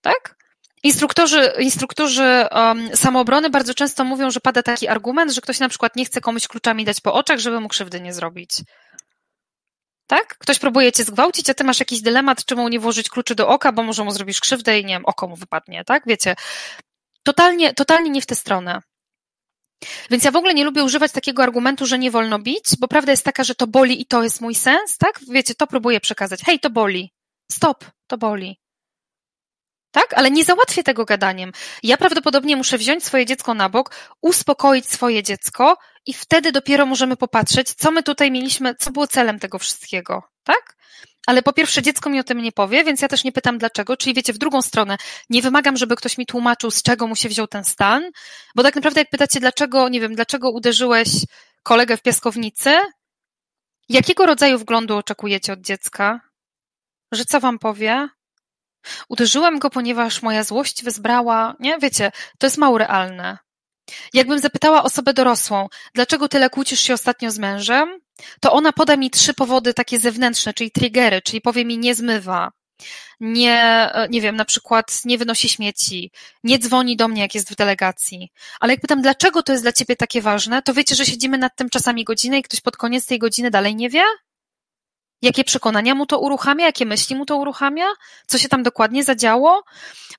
Tak? Instruktorzy, instruktorzy um, samoobrony bardzo często mówią, że pada taki argument, że ktoś na przykład nie chce komuś kluczami dać po oczach, żeby mu krzywdy nie zrobić. Tak? Ktoś próbuje cię zgwałcić, a ty masz jakiś dylemat, czy mu nie włożyć kluczy do oka, bo może mu zrobisz krzywdę i nie wiem, oko mu wypadnie, tak? Wiecie, totalnie, totalnie nie w tę stronę. Więc ja w ogóle nie lubię używać takiego argumentu, że nie wolno bić, bo prawda jest taka, że to boli i to jest mój sens, tak? Wiecie, to próbuję przekazać. Hej, to boli. Stop, to boli. Tak? Ale nie załatwię tego gadaniem. Ja prawdopodobnie muszę wziąć swoje dziecko na bok, uspokoić swoje dziecko i wtedy dopiero możemy popatrzeć, co my tutaj mieliśmy, co było celem tego wszystkiego. Tak? Ale po pierwsze, dziecko mi o tym nie powie, więc ja też nie pytam dlaczego. Czyli wiecie, w drugą stronę, nie wymagam, żeby ktoś mi tłumaczył, z czego mu się wziął ten stan, bo tak naprawdę, jak pytacie, dlaczego, nie wiem, dlaczego uderzyłeś kolegę w piaskownicy, jakiego rodzaju wglądu oczekujecie od dziecka? Że co wam powie? Uderzyłem go, ponieważ moja złość wezbrała, nie? Wiecie, to jest mało realne. Jakbym zapytała osobę dorosłą, dlaczego tyle kłócisz się ostatnio z mężem, to ona poda mi trzy powody takie zewnętrzne, czyli triggery, czyli powie mi nie zmywa, nie, e, nie wiem, na przykład nie wynosi śmieci, nie dzwoni do mnie, jak jest w delegacji. Ale jak pytam, dlaczego to jest dla ciebie takie ważne, to wiecie, że siedzimy nad tym czasami godzinę i ktoś pod koniec tej godziny dalej nie wie? Jakie przekonania mu to uruchamia, jakie myśli mu to uruchamia, co się tam dokładnie zadziało.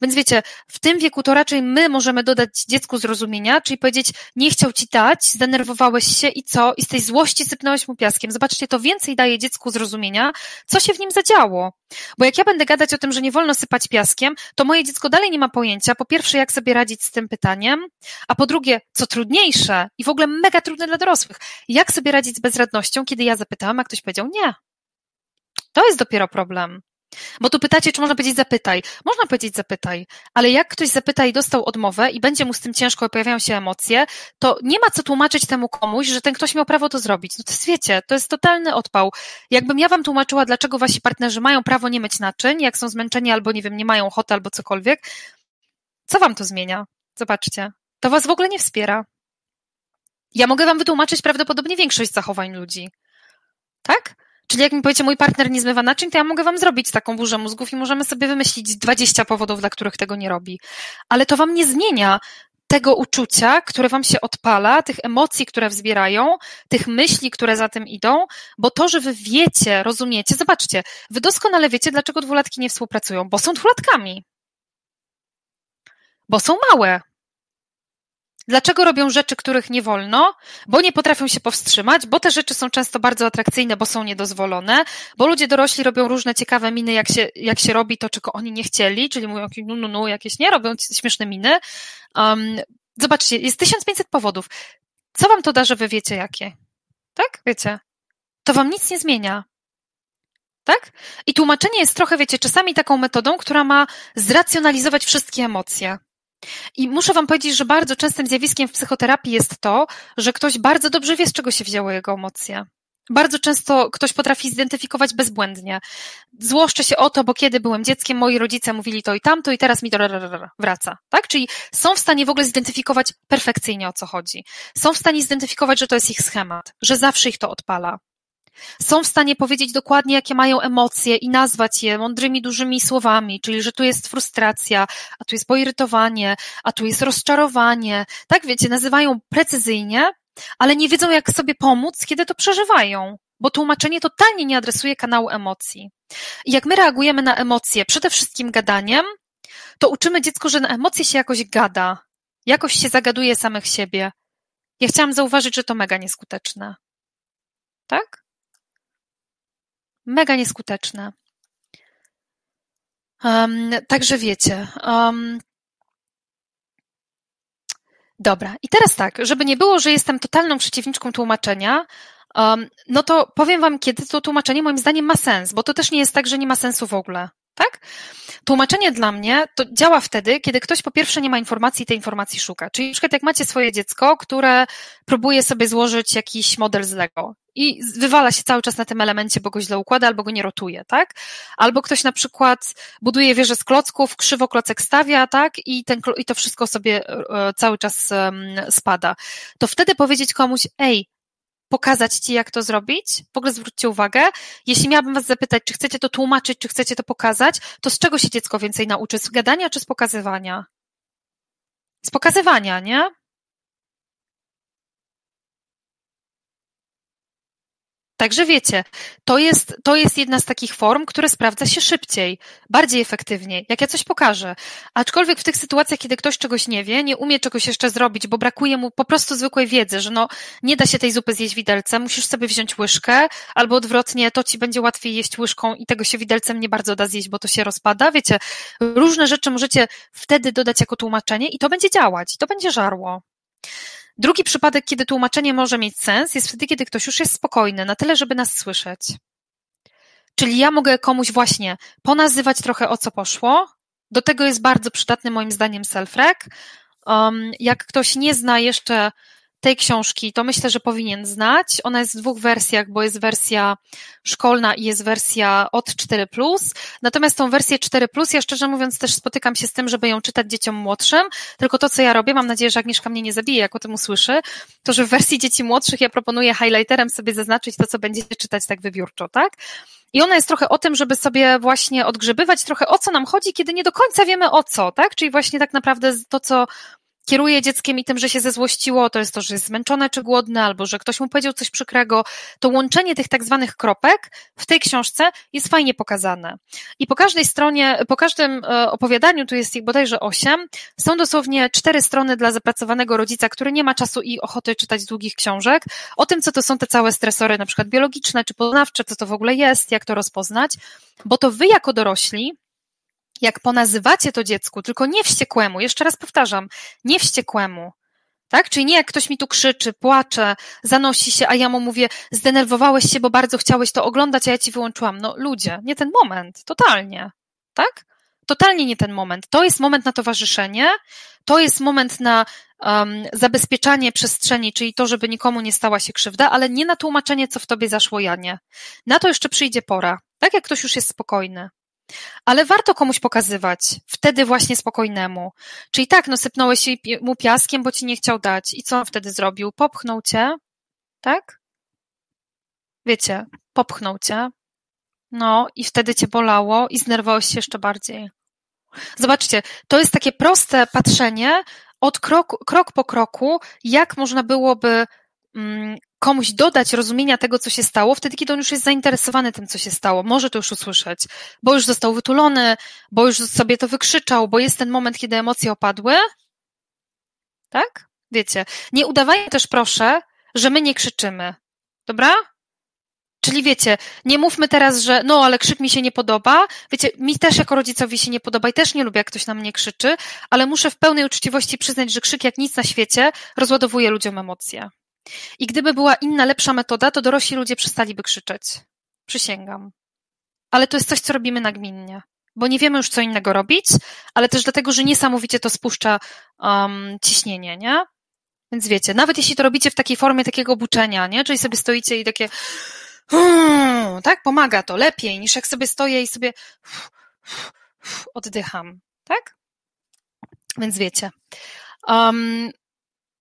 Więc wiecie, w tym wieku to raczej my możemy dodać dziecku zrozumienia, czyli powiedzieć, nie chciał ci dać, zdenerwowałeś się i co? I z tej złości sypnąłeś mu piaskiem. Zobaczcie, to więcej daje dziecku zrozumienia, co się w nim zadziało. Bo jak ja będę gadać o tym, że nie wolno sypać piaskiem, to moje dziecko dalej nie ma pojęcia, po pierwsze, jak sobie radzić z tym pytaniem, a po drugie, co trudniejsze i w ogóle mega trudne dla dorosłych, jak sobie radzić z bezradnością, kiedy ja zapytałam, a ktoś powiedział nie. To jest dopiero problem. Bo tu pytacie, czy można powiedzieć zapytaj. Można powiedzieć zapytaj, ale jak ktoś zapyta i dostał odmowę i będzie mu z tym ciężko i pojawiają się emocje, to nie ma co tłumaczyć temu komuś, że ten ktoś miał prawo to zrobić. No to wiecie, to jest totalny odpał. Jakbym ja wam tłumaczyła, dlaczego wasi partnerzy mają prawo nie myć naczyń, jak są zmęczeni albo, nie wiem, nie mają ochoty albo cokolwiek, co wam to zmienia? Zobaczcie. To was w ogóle nie wspiera. Ja mogę wam wytłumaczyć prawdopodobnie większość zachowań ludzi. Tak? Czyli jak mi powiecie, mój partner nie zmywa naczyń, to ja mogę wam zrobić taką burzę mózgów i możemy sobie wymyślić 20 powodów, dla których tego nie robi. Ale to wam nie zmienia tego uczucia, które wam się odpala, tych emocji, które wzbierają, tych myśli, które za tym idą, bo to, że wy wiecie, rozumiecie, zobaczcie, wy doskonale wiecie, dlaczego dwulatki nie współpracują, bo są dwulatkami. Bo są małe, Dlaczego robią rzeczy, których nie wolno? Bo nie potrafią się powstrzymać, bo te rzeczy są często bardzo atrakcyjne, bo są niedozwolone, bo ludzie dorośli robią różne ciekawe miny, jak się, jak się robi to, czego oni nie chcieli, czyli mówią, no, no, no, jakieś nie, robią śmieszne miny. Um, zobaczcie, jest 1500 powodów. Co wam to da, że wy wiecie jakie? Tak? Wiecie. To wam nic nie zmienia. Tak? I tłumaczenie jest trochę, wiecie, czasami taką metodą, która ma zracjonalizować wszystkie emocje. I muszę Wam powiedzieć, że bardzo częstym zjawiskiem w psychoterapii jest to, że ktoś bardzo dobrze wie, z czego się wzięły jego emocje. Bardzo często ktoś potrafi zidentyfikować bezbłędnie. Złoszczę się o to, bo kiedy byłem dzieckiem, moi rodzice mówili to i tamto i teraz mi to wraca. Tak? Czyli są w stanie w ogóle zidentyfikować perfekcyjnie o co chodzi. Są w stanie zidentyfikować, że to jest ich schemat, że zawsze ich to odpala. Są w stanie powiedzieć dokładnie, jakie mają emocje i nazwać je mądrymi, dużymi słowami, czyli że tu jest frustracja, a tu jest poirytowanie, a tu jest rozczarowanie. Tak, wiecie, nazywają precyzyjnie, ale nie wiedzą, jak sobie pomóc, kiedy to przeżywają, bo tłumaczenie totalnie nie adresuje kanału emocji. I jak my reagujemy na emocje, przede wszystkim gadaniem, to uczymy dziecko, że na emocje się jakoś gada, jakoś się zagaduje samych siebie. Ja chciałam zauważyć, że to mega nieskuteczne. Tak? Mega nieskuteczne. Um, także wiecie. Um, dobra, i teraz tak, żeby nie było, że jestem totalną przeciwniczką tłumaczenia, um, no to powiem Wam, kiedy to tłumaczenie moim zdaniem ma sens, bo to też nie jest tak, że nie ma sensu w ogóle. Tak? Tłumaczenie dla mnie to działa wtedy, kiedy ktoś po pierwsze nie ma informacji i tej informacji szuka. Czyli na przykład jak macie swoje dziecko, które próbuje sobie złożyć jakiś model z Lego i wywala się cały czas na tym elemencie, bo go źle układa albo go nie rotuje, tak? Albo ktoś na przykład buduje wieżę z klocków, krzywo klocek stawia, tak? I, ten, i to wszystko sobie e, cały czas spada. To wtedy powiedzieć komuś, ej, pokazać Ci, jak to zrobić. W ogóle zwróćcie uwagę, jeśli miałabym Was zapytać, czy chcecie to tłumaczyć, czy chcecie to pokazać, to z czego się dziecko więcej nauczy? Z gadania czy z pokazywania? Z pokazywania, nie? Także wiecie, to jest, to jest jedna z takich form, które sprawdza się szybciej, bardziej efektywnie, jak ja coś pokażę. Aczkolwiek w tych sytuacjach, kiedy ktoś czegoś nie wie, nie umie czegoś jeszcze zrobić, bo brakuje mu po prostu zwykłej wiedzy, że no, nie da się tej zupy zjeść widelcem, musisz sobie wziąć łyżkę, albo odwrotnie, to ci będzie łatwiej jeść łyżką i tego się widelcem nie bardzo da zjeść, bo to się rozpada. Wiecie, różne rzeczy możecie wtedy dodać jako tłumaczenie i to będzie działać, i to będzie żarło. Drugi przypadek, kiedy tłumaczenie może mieć sens, jest wtedy, kiedy ktoś już jest spokojny, na tyle, żeby nas słyszeć. Czyli ja mogę komuś właśnie ponazywać trochę o co poszło. Do tego jest bardzo przydatny moim zdaniem self-rec. Um, jak ktoś nie zna jeszcze tej książki, to myślę, że powinien znać. Ona jest w dwóch wersjach, bo jest wersja szkolna i jest wersja od 4. Natomiast tą wersję 4, ja szczerze mówiąc też spotykam się z tym, żeby ją czytać dzieciom młodszym. Tylko to, co ja robię, mam nadzieję, że Agnieszka mnie nie zabije, jak o tym usłyszy, to że w wersji dzieci młodszych ja proponuję highlighterem sobie zaznaczyć to, co będziecie czytać tak wybiórczo, tak? I ona jest trochę o tym, żeby sobie właśnie odgrzebywać trochę o co nam chodzi, kiedy nie do końca wiemy o co, tak? Czyli właśnie tak naprawdę to, co kieruje dzieckiem i tym, że się zezłościło, to jest to, że jest zmęczone czy głodne, albo że ktoś mu powiedział coś przykrego, to łączenie tych tak zwanych kropek w tej książce jest fajnie pokazane. I po każdej stronie, po każdym e, opowiadaniu, tu jest ich bodajże osiem, są dosłownie cztery strony dla zapracowanego rodzica, który nie ma czasu i ochoty czytać długich książek, o tym, co to są te całe stresory, na przykład biologiczne czy poznawcze, co to w ogóle jest, jak to rozpoznać, bo to wy jako dorośli jak ponazywacie to dziecku, tylko nie wściekłemu, jeszcze raz powtarzam, nie wściekłemu, tak? Czyli nie jak ktoś mi tu krzyczy, płacze, zanosi się, a ja mu mówię, zdenerwowałeś się, bo bardzo chciałeś to oglądać, a ja ci wyłączyłam. No ludzie, nie ten moment, totalnie, tak? Totalnie nie ten moment. To jest moment na towarzyszenie, to jest moment na um, zabezpieczanie przestrzeni, czyli to, żeby nikomu nie stała się krzywda, ale nie na tłumaczenie, co w tobie zaszło, Janie. Na to jeszcze przyjdzie pora, tak jak ktoś już jest spokojny. Ale warto komuś pokazywać, wtedy właśnie spokojnemu. Czyli tak, no sypnąłeś mu piaskiem, bo ci nie chciał dać. I co on wtedy zrobił? Popchnął cię, tak? Wiecie, popchnął cię. No i wtedy cię bolało i znerwałeś się jeszcze bardziej. Zobaczcie, to jest takie proste patrzenie od krok, krok po kroku, jak można byłoby komuś dodać rozumienia tego, co się stało, wtedy, kiedy on już jest zainteresowany tym, co się stało, może to już usłyszeć, bo już został wytulony, bo już sobie to wykrzyczał, bo jest ten moment, kiedy emocje opadły. Tak? Wiecie. Nie udawajmy też, proszę, że my nie krzyczymy. Dobra? Czyli wiecie, nie mówmy teraz, że no, ale krzyk mi się nie podoba. Wiecie, mi też jako rodzicowi się nie podoba i też nie lubię, jak ktoś na mnie krzyczy, ale muszę w pełnej uczciwości przyznać, że krzyk jak nic na świecie rozładowuje ludziom emocje. I gdyby była inna, lepsza metoda, to dorośli ludzie przestaliby krzyczeć. Przysięgam. Ale to jest coś, co robimy nagminnie. Bo nie wiemy już, co innego robić, ale też dlatego, że niesamowicie to spuszcza um, ciśnienie, nie? Więc wiecie, nawet jeśli to robicie w takiej formie takiego buczenia, nie? Czyli sobie stoicie i takie hmm, tak, pomaga to lepiej niż jak sobie stoję i sobie oddycham, tak? Więc wiecie. Um,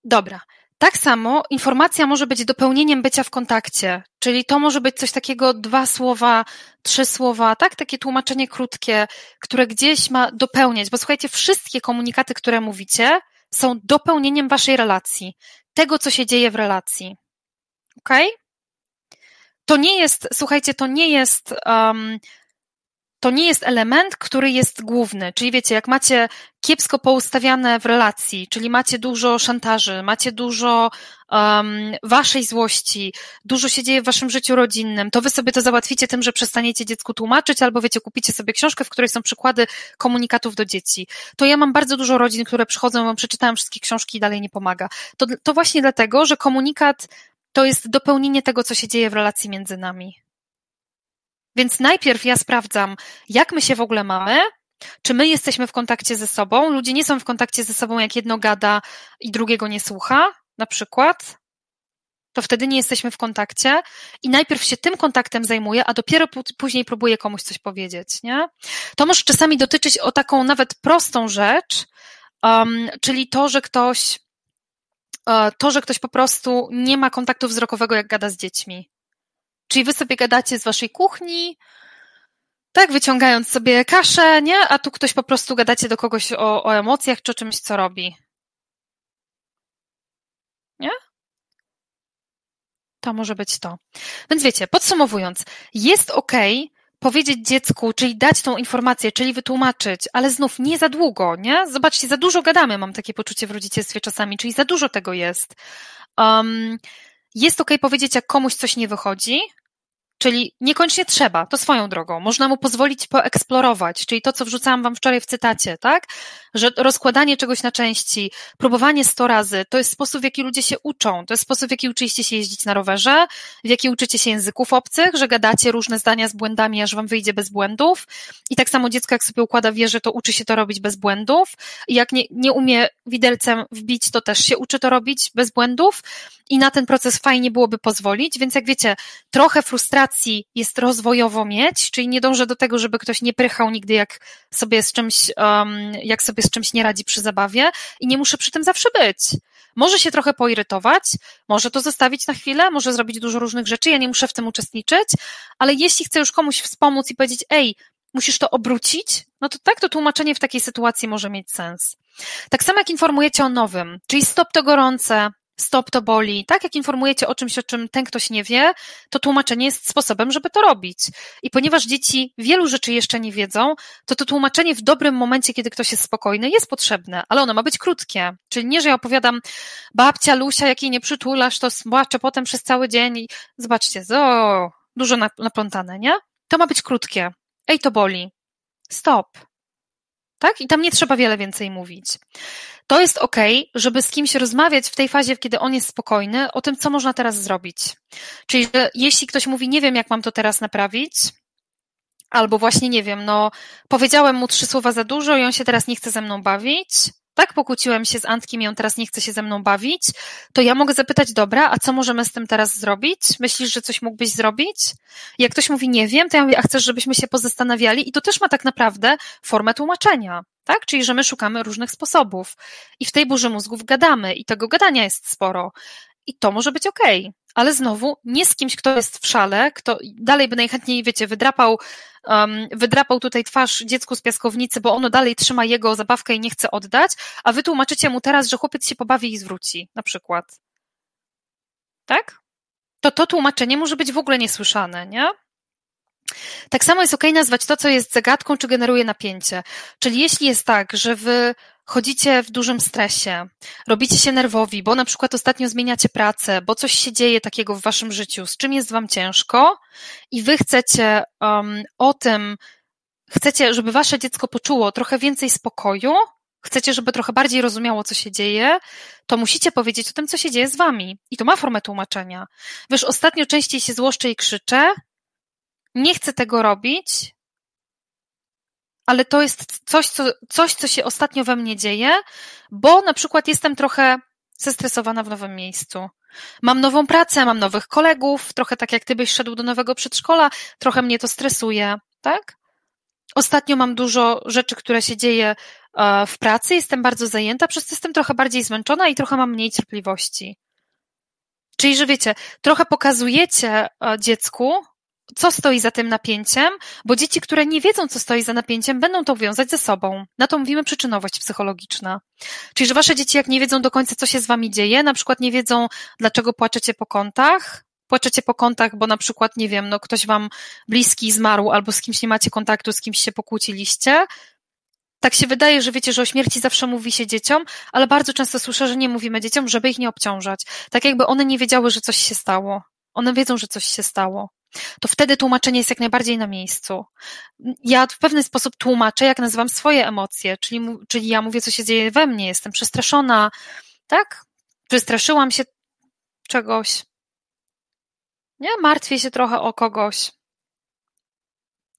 dobra. Tak samo informacja może być dopełnieniem bycia w kontakcie, czyli to może być coś takiego dwa słowa, trzy słowa, tak? Takie tłumaczenie krótkie, które gdzieś ma dopełniać, bo słuchajcie, wszystkie komunikaty, które mówicie, są dopełnieniem waszej relacji, tego, co się dzieje w relacji. Ok? To nie jest, słuchajcie, to nie jest um, to nie jest element, który jest główny. Czyli wiecie, jak macie kiepsko poustawiane w relacji, czyli macie dużo szantaży, macie dużo um, waszej złości, dużo się dzieje w waszym życiu rodzinnym, to wy sobie to załatwicie tym, że przestaniecie dziecku tłumaczyć, albo wiecie, kupicie sobie książkę, w której są przykłady komunikatów do dzieci. To ja mam bardzo dużo rodzin, które przychodzą, wam przeczytałem wszystkie książki i dalej nie pomaga. To, to właśnie dlatego, że komunikat to jest dopełnienie tego, co się dzieje w relacji między nami. Więc najpierw ja sprawdzam, jak my się w ogóle mamy, czy my jesteśmy w kontakcie ze sobą. Ludzie nie są w kontakcie ze sobą, jak jedno gada i drugiego nie słucha, na przykład. To wtedy nie jesteśmy w kontakcie i najpierw się tym kontaktem zajmuję, a dopiero później próbuję komuś coś powiedzieć, nie? To może czasami dotyczyć o taką nawet prostą rzecz, um, czyli to, że ktoś, uh, to, że ktoś po prostu nie ma kontaktu wzrokowego, jak gada z dziećmi. Czyli wy sobie gadacie z waszej kuchni, tak, wyciągając sobie kaszę, nie? A tu ktoś po prostu gadacie do kogoś o, o emocjach czy o czymś, co robi. Nie? To może być to. Więc wiecie, podsumowując, jest ok powiedzieć dziecku, czyli dać tą informację, czyli wytłumaczyć, ale znów nie za długo, nie? Zobaczcie, za dużo gadamy, mam takie poczucie w rodzicielstwie czasami, czyli za dużo tego jest. Um, jest ok powiedzieć, jak komuś coś nie wychodzi, Czyli niekoniecznie trzeba, to swoją drogą. Można mu pozwolić poeksplorować, czyli to, co wrzucałam wam wczoraj w cytacie, tak? Że rozkładanie czegoś na części, próbowanie sto razy, to jest sposób, w jaki ludzie się uczą. To jest sposób, w jaki uczyliście się jeździć na rowerze, w jaki uczycie się języków obcych, że gadacie różne zdania z błędami, aż wam wyjdzie bez błędów. I tak samo dziecko, jak sobie układa wieżę, to uczy się to robić bez błędów. I jak nie, nie umie widelcem wbić, to też się uczy to robić bez błędów. I na ten proces fajnie byłoby pozwolić, więc jak wiecie, trochę frustracji jest rozwojowo mieć, czyli nie dążę do tego, żeby ktoś nie prychał nigdy, jak sobie z czymś, um, jak sobie z czymś nie radzi przy zabawie i nie muszę przy tym zawsze być. Może się trochę poirytować, może to zostawić na chwilę, może zrobić dużo różnych rzeczy, ja nie muszę w tym uczestniczyć, ale jeśli chcę już komuś wspomóc i powiedzieć, ej, musisz to obrócić, no to tak, to tłumaczenie w takiej sytuacji może mieć sens. Tak samo jak informujecie o nowym, czyli stop to gorące, stop to boli, tak jak informujecie o czymś, o czym ten ktoś nie wie, to tłumaczenie jest sposobem, żeby to robić. I ponieważ dzieci wielu rzeczy jeszcze nie wiedzą, to to tłumaczenie w dobrym momencie, kiedy ktoś jest spokojny, jest potrzebne, ale ono ma być krótkie. Czyli nie, że ja opowiadam babcia Lusia, jak jej nie przytulasz, to płacze potem przez cały dzień i zobaczcie, o, dużo naplątane, nie? To ma być krótkie. Ej, to boli. Stop. Tak? I tam nie trzeba wiele więcej mówić to jest ok, żeby z kimś rozmawiać w tej fazie, kiedy on jest spokojny, o tym, co można teraz zrobić. Czyli, że jeśli ktoś mówi, nie wiem, jak mam to teraz naprawić, albo właśnie nie wiem, no, powiedziałem mu trzy słowa za dużo i on się teraz nie chce ze mną bawić, tak pokłóciłem się z Antkiem i on teraz nie chce się ze mną bawić, to ja mogę zapytać, dobra, a co możemy z tym teraz zrobić? Myślisz, że coś mógłbyś zrobić? Jak ktoś mówi, nie wiem, to ja mówię, a chcesz, żebyśmy się pozastanawiali? I to też ma tak naprawdę formę tłumaczenia, tak? Czyli, że my szukamy różnych sposobów i w tej burzy mózgów gadamy i tego gadania jest sporo. I to może być okej. Okay ale znowu nie z kimś, kto jest w szale, kto dalej by najchętniej, wiecie, wydrapał, um, wydrapał tutaj twarz dziecku z piaskownicy, bo ono dalej trzyma jego zabawkę i nie chce oddać, a wy tłumaczycie mu teraz, że chłopiec się pobawi i zwróci, na przykład. Tak? To to tłumaczenie może być w ogóle niesłyszane, nie? Tak samo jest ok nazwać to, co jest zagadką, czy generuje napięcie. Czyli jeśli jest tak, że wy chodzicie w dużym stresie, robicie się nerwowi, bo na przykład ostatnio zmieniacie pracę, bo coś się dzieje takiego w waszym życiu, z czym jest wam ciężko i wy chcecie um, o tym, chcecie, żeby wasze dziecko poczuło trochę więcej spokoju, chcecie, żeby trochę bardziej rozumiało, co się dzieje, to musicie powiedzieć o tym, co się dzieje z wami. I to ma formę tłumaczenia. Wiesz, ostatnio częściej się złoszczę i krzyczę, nie chcę tego robić, ale to jest coś co, coś, co się ostatnio we mnie dzieje, bo na przykład jestem trochę zestresowana w nowym miejscu. Mam nową pracę, mam nowych kolegów, trochę tak jak ty byś szedł do nowego przedszkola, trochę mnie to stresuje, tak? Ostatnio mam dużo rzeczy, które się dzieje e, w pracy, jestem bardzo zajęta, przez to jestem trochę bardziej zmęczona i trochę mam mniej cierpliwości. Czyli, że wiecie, trochę pokazujecie e, dziecku, co stoi za tym napięciem, bo dzieci, które nie wiedzą, co stoi za napięciem, będą to wiązać ze sobą. Na to mówimy przyczynowość psychologiczna. Czyli, że wasze dzieci, jak nie wiedzą do końca, co się z wami dzieje, na przykład nie wiedzą, dlaczego płaczecie po kątach, płaczecie po kątach, bo na przykład, nie wiem, no ktoś wam bliski zmarł albo z kimś nie macie kontaktu, z kimś się pokłóciliście, tak się wydaje, że wiecie, że o śmierci zawsze mówi się dzieciom, ale bardzo często słyszę, że nie mówimy dzieciom, żeby ich nie obciążać. Tak jakby one nie wiedziały, że coś się stało. One wiedzą, że coś się stało to wtedy tłumaczenie jest jak najbardziej na miejscu. Ja w pewien sposób tłumaczę, jak nazywam swoje emocje, czyli, czyli ja mówię, co się dzieje we mnie, jestem przestraszona, tak? Przestraszyłam się czegoś. Nie, martwię się trochę o kogoś.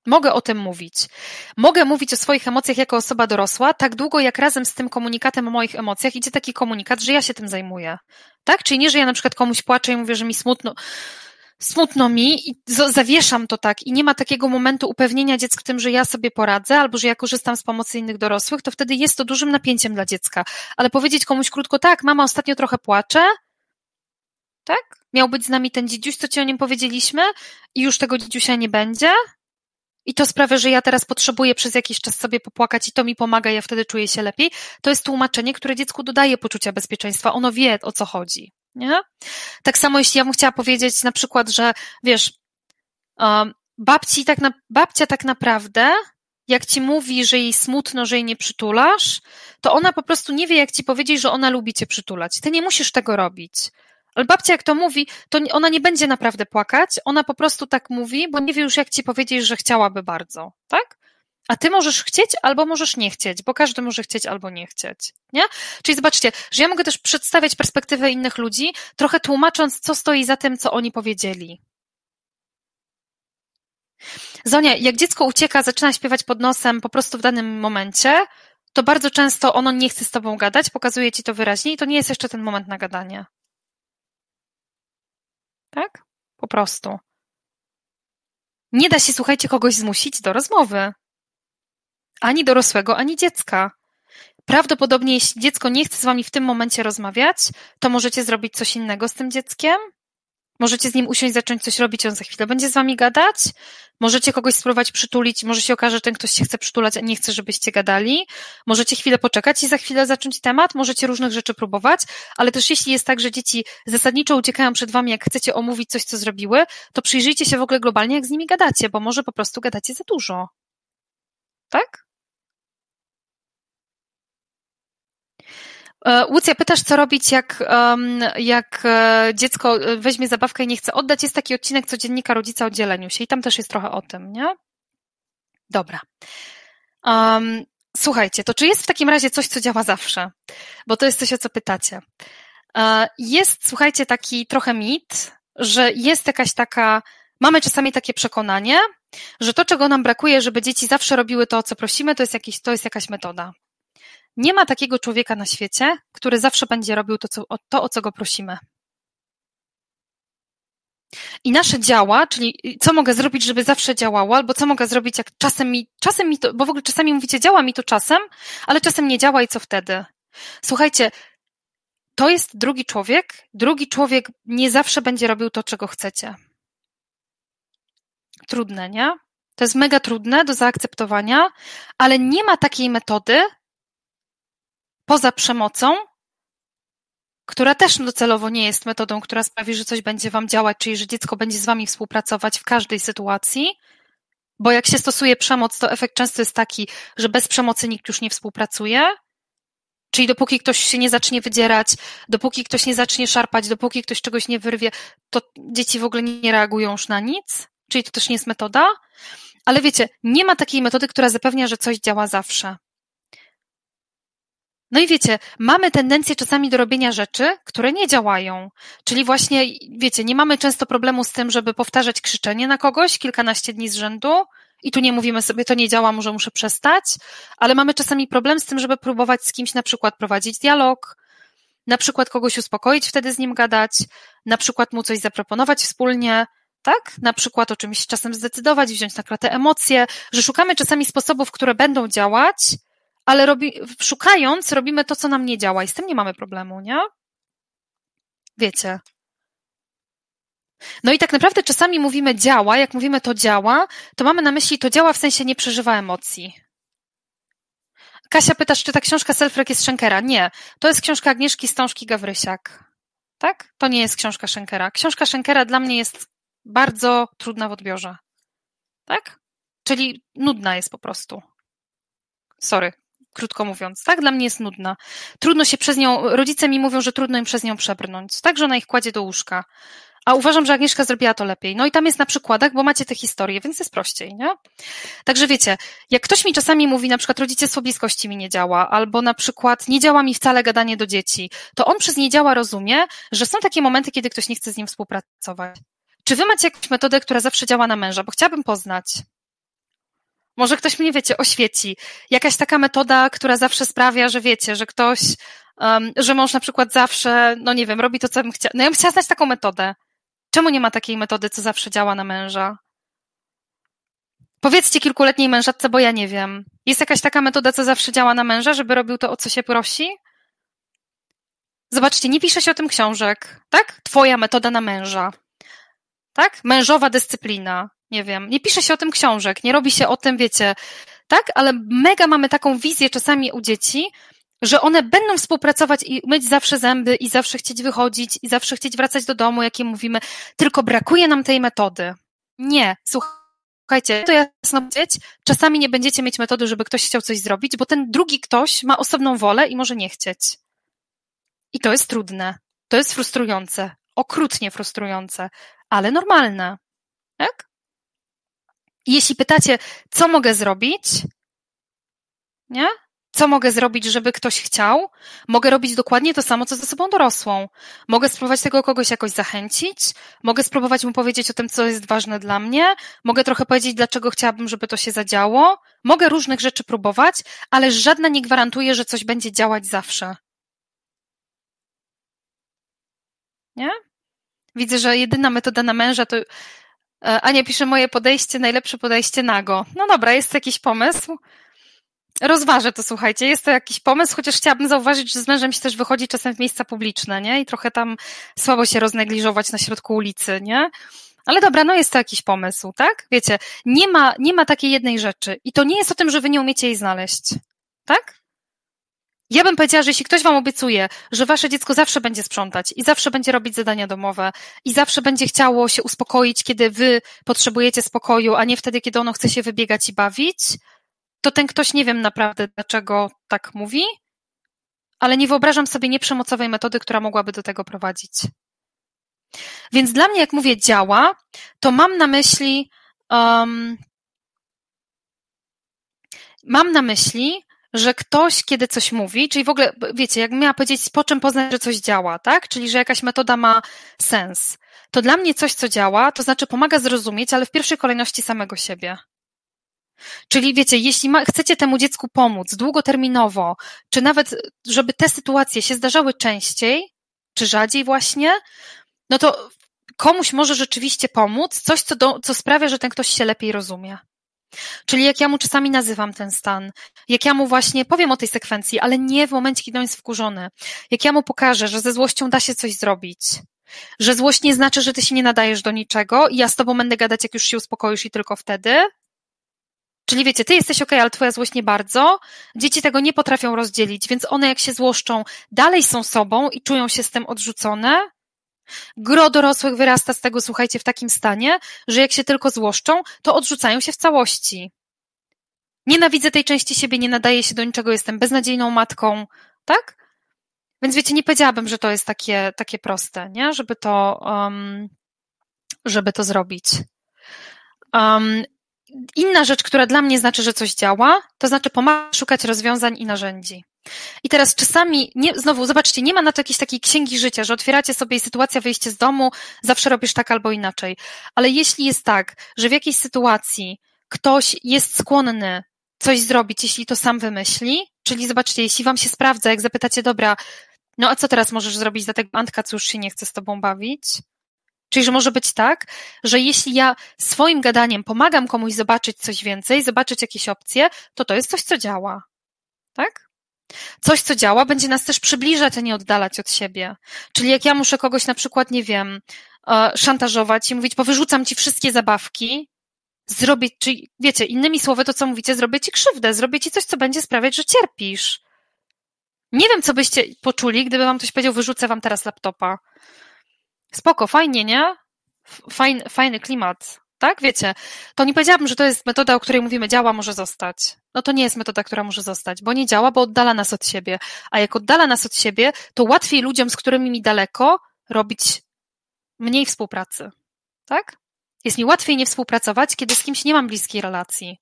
Mogę o tym mówić. Mogę mówić o swoich emocjach jako osoba dorosła, tak długo jak razem z tym komunikatem o moich emocjach idzie taki komunikat, że ja się tym zajmuję. Tak? Czyli nie, że ja na przykład komuś płaczę i mówię, że mi smutno, smutno mi i zawieszam to tak i nie ma takiego momentu upewnienia dziecka tym, że ja sobie poradzę albo że ja korzystam z pomocy innych dorosłych, to wtedy jest to dużym napięciem dla dziecka. Ale powiedzieć komuś krótko, tak, mama ostatnio trochę płacze, tak? Miał być z nami ten dzidziuś, co ci o nim powiedzieliśmy i już tego dzidziusia nie będzie i to sprawia, że ja teraz potrzebuję przez jakiś czas sobie popłakać i to mi pomaga, ja wtedy czuję się lepiej. To jest tłumaczenie, które dziecku dodaje poczucia bezpieczeństwa. Ono wie, o co chodzi. Nie? Tak samo jeśli ja bym chciała powiedzieć na przykład, że wiesz, babci tak na, babcia tak naprawdę, jak ci mówi, że jej smutno, że jej nie przytulasz, to ona po prostu nie wie, jak ci powiedzieć, że ona lubi cię przytulać. Ty nie musisz tego robić. Ale babcia, jak to mówi, to ona nie będzie naprawdę płakać, ona po prostu tak mówi, bo nie wie już, jak ci powiedzieć, że chciałaby bardzo, tak? A ty możesz chcieć albo możesz nie chcieć, bo każdy może chcieć albo nie chcieć. Nie? Czyli zobaczcie, że ja mogę też przedstawiać perspektywę innych ludzi, trochę tłumacząc, co stoi za tym, co oni powiedzieli. Zonia, jak dziecko ucieka, zaczyna śpiewać pod nosem po prostu w danym momencie, to bardzo często ono nie chce z tobą gadać, pokazuje ci to wyraźnie i to nie jest jeszcze ten moment na gadanie. Tak? Po prostu. Nie da się, słuchajcie, kogoś zmusić do rozmowy. Ani dorosłego, ani dziecka. Prawdopodobnie, jeśli dziecko nie chce z wami w tym momencie rozmawiać, to możecie zrobić coś innego z tym dzieckiem. Możecie z nim usiąść, zacząć coś robić, on za chwilę będzie z wami gadać. Możecie kogoś spróbować przytulić, może się okaże, że ten ktoś się chce przytulać, a nie chce, żebyście gadali. Możecie chwilę poczekać i za chwilę zacząć temat, możecie różnych rzeczy próbować, ale też jeśli jest tak, że dzieci zasadniczo uciekają przed wami, jak chcecie omówić coś, co zrobiły, to przyjrzyjcie się w ogóle globalnie, jak z nimi gadacie, bo może po prostu gadacie za dużo. Tak? E, Łucja, pytasz, co robić, jak, jak e, dziecko weźmie zabawkę i nie chce oddać. Jest taki odcinek codziennika rodzica o dzieleniu się i tam też jest trochę o tym, nie? Dobra. Um, słuchajcie, to czy jest w takim razie coś, co działa zawsze? Bo to jest coś, o co pytacie. E, jest, słuchajcie, taki trochę mit, że jest jakaś taka, mamy czasami takie przekonanie, że to, czego nam brakuje, żeby dzieci zawsze robiły to, o co prosimy, to jest, jakiś, to jest jakaś metoda. Nie ma takiego człowieka na świecie, który zawsze będzie robił to, co, to, o co go prosimy. I nasze działa, czyli co mogę zrobić, żeby zawsze działało, albo co mogę zrobić, jak czasem mi, czasem mi to, bo w ogóle czasami mówicie, działa mi to czasem, ale czasem nie działa i co wtedy? Słuchajcie, to jest drugi człowiek. Drugi człowiek nie zawsze będzie robił to, czego chcecie. Trudne, nie? To jest mega trudne do zaakceptowania, ale nie ma takiej metody, poza przemocą, która też docelowo nie jest metodą, która sprawi, że coś będzie wam działać, czyli że dziecko będzie z wami współpracować w każdej sytuacji, bo jak się stosuje przemoc, to efekt często jest taki, że bez przemocy nikt już nie współpracuje. Czyli dopóki ktoś się nie zacznie wydzierać, dopóki ktoś nie zacznie szarpać, dopóki ktoś czegoś nie wyrwie, to dzieci w ogóle nie reagują już na nic. Czyli to też nie jest metoda. Ale wiecie, nie ma takiej metody, która zapewnia, że coś działa zawsze. No i wiecie, mamy tendencję czasami do robienia rzeczy, które nie działają. Czyli właśnie, wiecie, nie mamy często problemu z tym, żeby powtarzać krzyczenie na kogoś kilkanaście dni z rzędu. I tu nie mówimy sobie, to nie działa, może muszę przestać, ale mamy czasami problem z tym, żeby próbować z kimś na przykład prowadzić dialog, na przykład kogoś uspokoić, wtedy z nim gadać, na przykład mu coś zaproponować wspólnie, tak? Na przykład o czymś czasem zdecydować, wziąć na klatę emocje, że szukamy czasami sposobów, które będą działać, ale robi, szukając, robimy to, co nam nie działa i z tym nie mamy problemu, nie? Wiecie. No i tak naprawdę czasami mówimy działa, jak mówimy to działa, to mamy na myśli to działa w sensie nie przeżywa emocji. Kasia pytasz, czy ta książka Selfrek jest Schenkera? Nie. To jest książka Agnieszki Stążki Gawrysiak. Tak? To nie jest książka Schenkera. Książka Schenkera dla mnie jest bardzo trudna w odbiorze. Tak? Czyli nudna jest po prostu. Sorry krótko mówiąc, tak? Dla mnie jest nudna. Trudno się przez nią, rodzice mi mówią, że trudno im przez nią przebrnąć. Tak, że ona ich kładzie do łóżka. A uważam, że Agnieszka zrobiła to lepiej. No i tam jest na przykładach, bo macie te historie, więc jest prościej, nie? Także wiecie, jak ktoś mi czasami mówi, na przykład rodzicielstwo bliskości mi nie działa, albo na przykład nie działa mi wcale gadanie do dzieci, to on przez nie działa rozumie, że są takie momenty, kiedy ktoś nie chce z nim współpracować. Czy wy macie jakąś metodę, która zawsze działa na męża? Bo chciałabym poznać. Może ktoś mnie, wiecie, oświeci. Jakaś taka metoda, która zawsze sprawia, że wiecie, że ktoś, um, że mąż na przykład zawsze, no nie wiem, robi to, co bym chciała. No ja bym chciała znać taką metodę. Czemu nie ma takiej metody, co zawsze działa na męża? Powiedzcie kilkuletniej mężatce, bo ja nie wiem. Jest jakaś taka metoda, co zawsze działa na męża, żeby robił to, o co się prosi? Zobaczcie, nie pisze się o tym książek, tak? Twoja metoda na męża. Tak? Mężowa dyscyplina nie wiem, nie pisze się o tym książek, nie robi się o tym, wiecie, tak? Ale mega mamy taką wizję czasami u dzieci, że one będą współpracować i myć zawsze zęby i zawsze chcieć wychodzić i zawsze chcieć wracać do domu, jakie mówimy, tylko brakuje nam tej metody. Nie, słuchajcie, to jasno powiedzieć, czasami nie będziecie mieć metody, żeby ktoś chciał coś zrobić, bo ten drugi ktoś ma osobną wolę i może nie chcieć. I to jest trudne, to jest frustrujące, okrutnie frustrujące, ale normalne. Tak? Jeśli pytacie, co mogę zrobić, nie? Co mogę zrobić, żeby ktoś chciał? Mogę robić dokładnie to samo, co z osobą dorosłą. Mogę spróbować tego kogoś jakoś zachęcić, mogę spróbować mu powiedzieć o tym, co jest ważne dla mnie, mogę trochę powiedzieć, dlaczego chciałabym, żeby to się zadziało. Mogę różnych rzeczy próbować, ale żadna nie gwarantuje, że coś będzie działać zawsze. Nie? Widzę, że jedyna metoda na męża to. E, Ania pisze moje podejście, najlepsze podejście nago. No dobra, jest jakiś pomysł. Rozważę to, słuchajcie. Jest to jakiś pomysł, chociaż chciałabym zauważyć, że z mężem się też wychodzi czasem w miejsca publiczne, nie? I trochę tam słabo się roznegliżować na środku ulicy, nie? Ale dobra, no jest to jakiś pomysł, tak? Wiecie, nie ma, nie ma takiej jednej rzeczy. I to nie jest o tym, że wy nie umiecie jej znaleźć. Tak? Ja bym powiedziała, że jeśli ktoś wam obiecuje, że wasze dziecko zawsze będzie sprzątać i zawsze będzie robić zadania domowe i zawsze będzie chciało się uspokoić, kiedy wy potrzebujecie spokoju, a nie wtedy, kiedy ono chce się wybiegać i bawić, to ten ktoś nie wiem naprawdę, dlaczego tak mówi, ale nie wyobrażam sobie nieprzemocowej metody, która mogłaby do tego prowadzić. Więc dla mnie, jak mówię, działa, to mam na myśli, um, mam na myśli, że ktoś, kiedy coś mówi, czyli w ogóle, wiecie, jak miała powiedzieć, po czym poznać, że coś działa, tak? Czyli, że jakaś metoda ma sens. To dla mnie coś, co działa, to znaczy pomaga zrozumieć, ale w pierwszej kolejności samego siebie. Czyli wiecie, jeśli ma, chcecie temu dziecku pomóc długoterminowo, czy nawet, żeby te sytuacje się zdarzały częściej, czy rzadziej właśnie, no to komuś może rzeczywiście pomóc coś, co, do, co sprawia, że ten ktoś się lepiej rozumie. Czyli jak ja mu czasami nazywam ten stan, jak ja mu właśnie powiem o tej sekwencji, ale nie w momencie, kiedy on jest wkurzony, jak ja mu pokażę, że ze złością da się coś zrobić, że złość nie znaczy, że ty się nie nadajesz do niczego i ja z tobą będę gadać, jak już się uspokoisz i tylko wtedy, Czyli wiecie, ty jesteś ok, ale twoja złość nie bardzo. Dzieci tego nie potrafią rozdzielić, więc one jak się złoszczą, dalej są sobą i czują się z tym odrzucone. Gro dorosłych wyrasta z tego, słuchajcie, w takim stanie, że jak się tylko złoszczą, to odrzucają się w całości. Nienawidzę tej części siebie, nie nadaje się do niczego, jestem beznadziejną matką, tak? Więc wiecie, nie powiedziałabym, że to jest takie, takie proste, nie? Żeby to, um, żeby to zrobić. Um, inna rzecz, która dla mnie znaczy, że coś działa, to znaczy pomaga szukać rozwiązań i narzędzi. I teraz czasami, nie, znowu, zobaczcie, nie ma na to jakiejś takiej księgi życia, że otwieracie sobie sytuacja, wyjście z domu, zawsze robisz tak albo inaczej. Ale jeśli jest tak, że w jakiejś sytuacji ktoś jest skłonny coś zrobić, jeśli to sam wymyśli, czyli zobaczcie, jeśli wam się sprawdza, jak zapytacie, dobra, no a co teraz możesz zrobić dla tego Antka, co już się nie chce z tobą bawić? Czyli, że może być tak, że jeśli ja swoim gadaniem pomagam komuś zobaczyć coś więcej, zobaczyć jakieś opcje, to to jest coś, co działa. Tak? Coś, co działa, będzie nas też przybliżać, a nie oddalać od siebie. Czyli jak ja muszę kogoś na przykład, nie wiem, e, szantażować i mówić, powyrzucam ci wszystkie zabawki, zrobię, czyli wiecie, innymi słowy to, co mówicie, zrobię ci krzywdę, zrobię ci coś, co będzie sprawiać, że cierpisz. Nie wiem, co byście poczuli, gdyby wam ktoś powiedział, wyrzucę wam teraz laptopa. Spoko, fajnie, nie? Fajny, fajny klimat, tak? Wiecie, to nie powiedziałabym, że to jest metoda, o której mówimy, działa, może zostać. No to nie jest metoda, która może zostać, bo nie działa, bo oddala nas od siebie. A jak oddala nas od siebie, to łatwiej ludziom, z którymi mi daleko, robić mniej współpracy. Tak? Jest mi łatwiej nie współpracować, kiedy z kimś nie mam bliskiej relacji.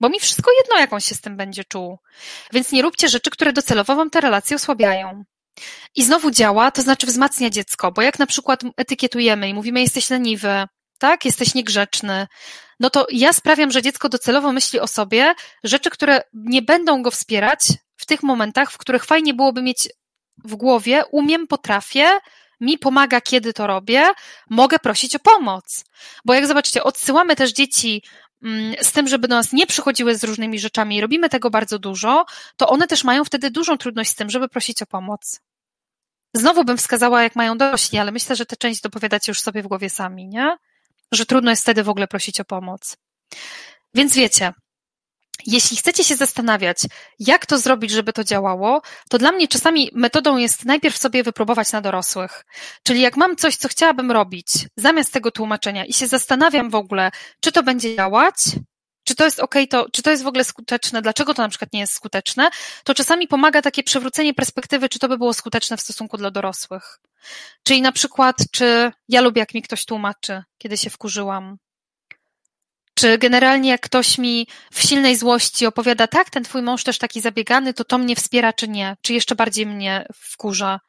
Bo mi wszystko jedno, jak on się z tym będzie czuł. Więc nie róbcie rzeczy, które docelowo wam te relacje osłabiają. I znowu działa, to znaczy wzmacnia dziecko, bo jak na przykład etykietujemy i mówimy jesteś leniwy, tak, jesteś niegrzeczny, no to ja sprawiam, że dziecko docelowo myśli o sobie rzeczy, które nie będą go wspierać w tych momentach, w których fajnie byłoby mieć w głowie, umiem, potrafię, mi pomaga, kiedy to robię, mogę prosić o pomoc. Bo jak zobaczycie, odsyłamy też dzieci mm, z tym, żeby do nas nie przychodziły z różnymi rzeczami, robimy tego bardzo dużo, to one też mają wtedy dużą trudność z tym, żeby prosić o pomoc. Znowu bym wskazała, jak mają dorośli, ale myślę, że tę część dopowiadacie już sobie w głowie sami, nie? Że trudno jest wtedy w ogóle prosić o pomoc. Więc wiecie, jeśli chcecie się zastanawiać, jak to zrobić, żeby to działało, to dla mnie czasami metodą jest najpierw sobie wypróbować na dorosłych. Czyli jak mam coś, co chciałabym robić, zamiast tego tłumaczenia i się zastanawiam w ogóle, czy to będzie działać, czy to jest ok, to, czy to jest w ogóle skuteczne, dlaczego to na przykład nie jest skuteczne, to czasami pomaga takie przewrócenie perspektywy, czy to by było skuteczne w stosunku dla dorosłych. Czyli na przykład, czy ja lubię, jak mi ktoś tłumaczy, kiedy się wkurzyłam, czy generalnie jak ktoś mi w silnej złości opowiada, tak, ten twój mąż też taki zabiegany, to to mnie wspiera, czy nie? Czy jeszcze bardziej mnie wkurza?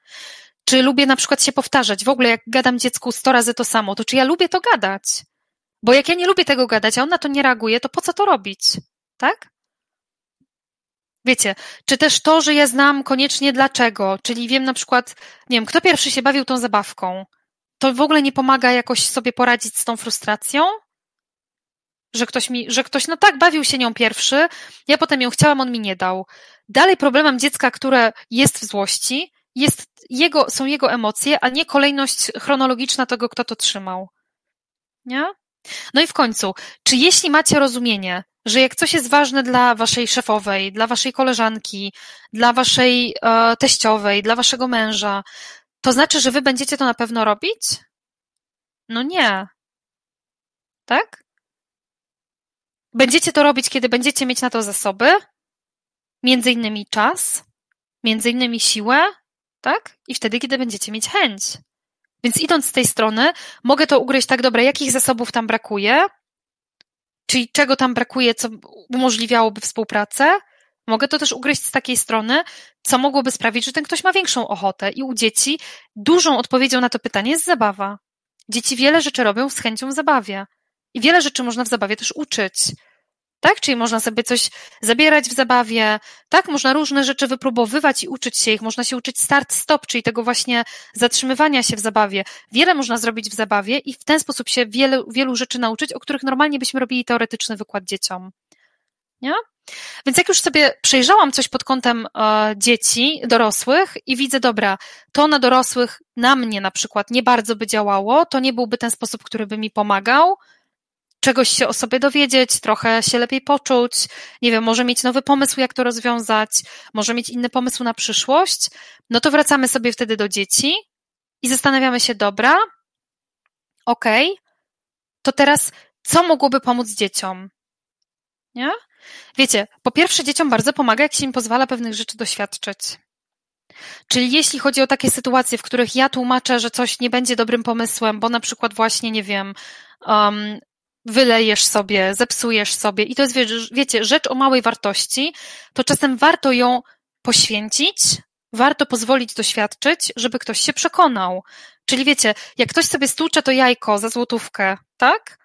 Czy lubię na przykład się powtarzać? W ogóle jak gadam dziecku sto razy to samo, to czy ja lubię to gadać? Bo jak ja nie lubię tego gadać, a on na to nie reaguje, to po co to robić? Tak? Wiecie, czy też to, że ja znam koniecznie dlaczego, czyli wiem na przykład, nie wiem, kto pierwszy się bawił tą zabawką, to w ogóle nie pomaga jakoś sobie poradzić z tą frustracją? że ktoś mi, że ktoś no tak bawił się nią pierwszy, ja potem ją chciałam, on mi nie dał. Dalej problemem dziecka, które jest w złości, jest jego, są jego emocje, a nie kolejność chronologiczna tego, kto to trzymał. Nie? No i w końcu, czy jeśli macie rozumienie, że jak coś jest ważne dla waszej szefowej, dla waszej koleżanki, dla waszej e, teściowej, dla waszego męża, to znaczy, że wy będziecie to na pewno robić? No nie. Tak? Będziecie to robić, kiedy będziecie mieć na to zasoby, między innymi czas, między innymi siłę, tak? I wtedy, kiedy będziecie mieć chęć. Więc idąc z tej strony, mogę to ugryźć tak, dobra, jakich zasobów tam brakuje, czyli czego tam brakuje, co umożliwiałoby współpracę. Mogę to też ugryźć z takiej strony, co mogłoby sprawić, że ten ktoś ma większą ochotę. I u dzieci dużą odpowiedzią na to pytanie jest zabawa. Dzieci wiele rzeczy robią z chęcią w zabawie. I wiele rzeczy można w zabawie też uczyć. Tak? Czyli można sobie coś zabierać w zabawie, tak? Można różne rzeczy wypróbowywać i uczyć się ich. Można się uczyć start-stop, czyli tego właśnie zatrzymywania się w zabawie. Wiele można zrobić w zabawie i w ten sposób się wielu, wielu rzeczy nauczyć, o których normalnie byśmy robili teoretyczny wykład dzieciom. Nie? Więc jak już sobie przejrzałam coś pod kątem e, dzieci, dorosłych i widzę, dobra, to na dorosłych, na mnie na przykład nie bardzo by działało, to nie byłby ten sposób, który by mi pomagał, czegoś się o sobie dowiedzieć, trochę się lepiej poczuć, nie wiem, może mieć nowy pomysł, jak to rozwiązać, może mieć inny pomysł na przyszłość, no to wracamy sobie wtedy do dzieci i zastanawiamy się, dobra, okej, okay, to teraz co mogłoby pomóc dzieciom? Nie? Wiecie, po pierwsze dzieciom bardzo pomaga, jak się im pozwala pewnych rzeczy doświadczyć. Czyli jeśli chodzi o takie sytuacje, w których ja tłumaczę, że coś nie będzie dobrym pomysłem, bo na przykład właśnie, nie wiem, um, wylejesz sobie, zepsujesz sobie i to jest, wiecie, rzecz o małej wartości, to czasem warto ją poświęcić, warto pozwolić doświadczyć, żeby ktoś się przekonał. Czyli wiecie, jak ktoś sobie stłucze to jajko za złotówkę, tak?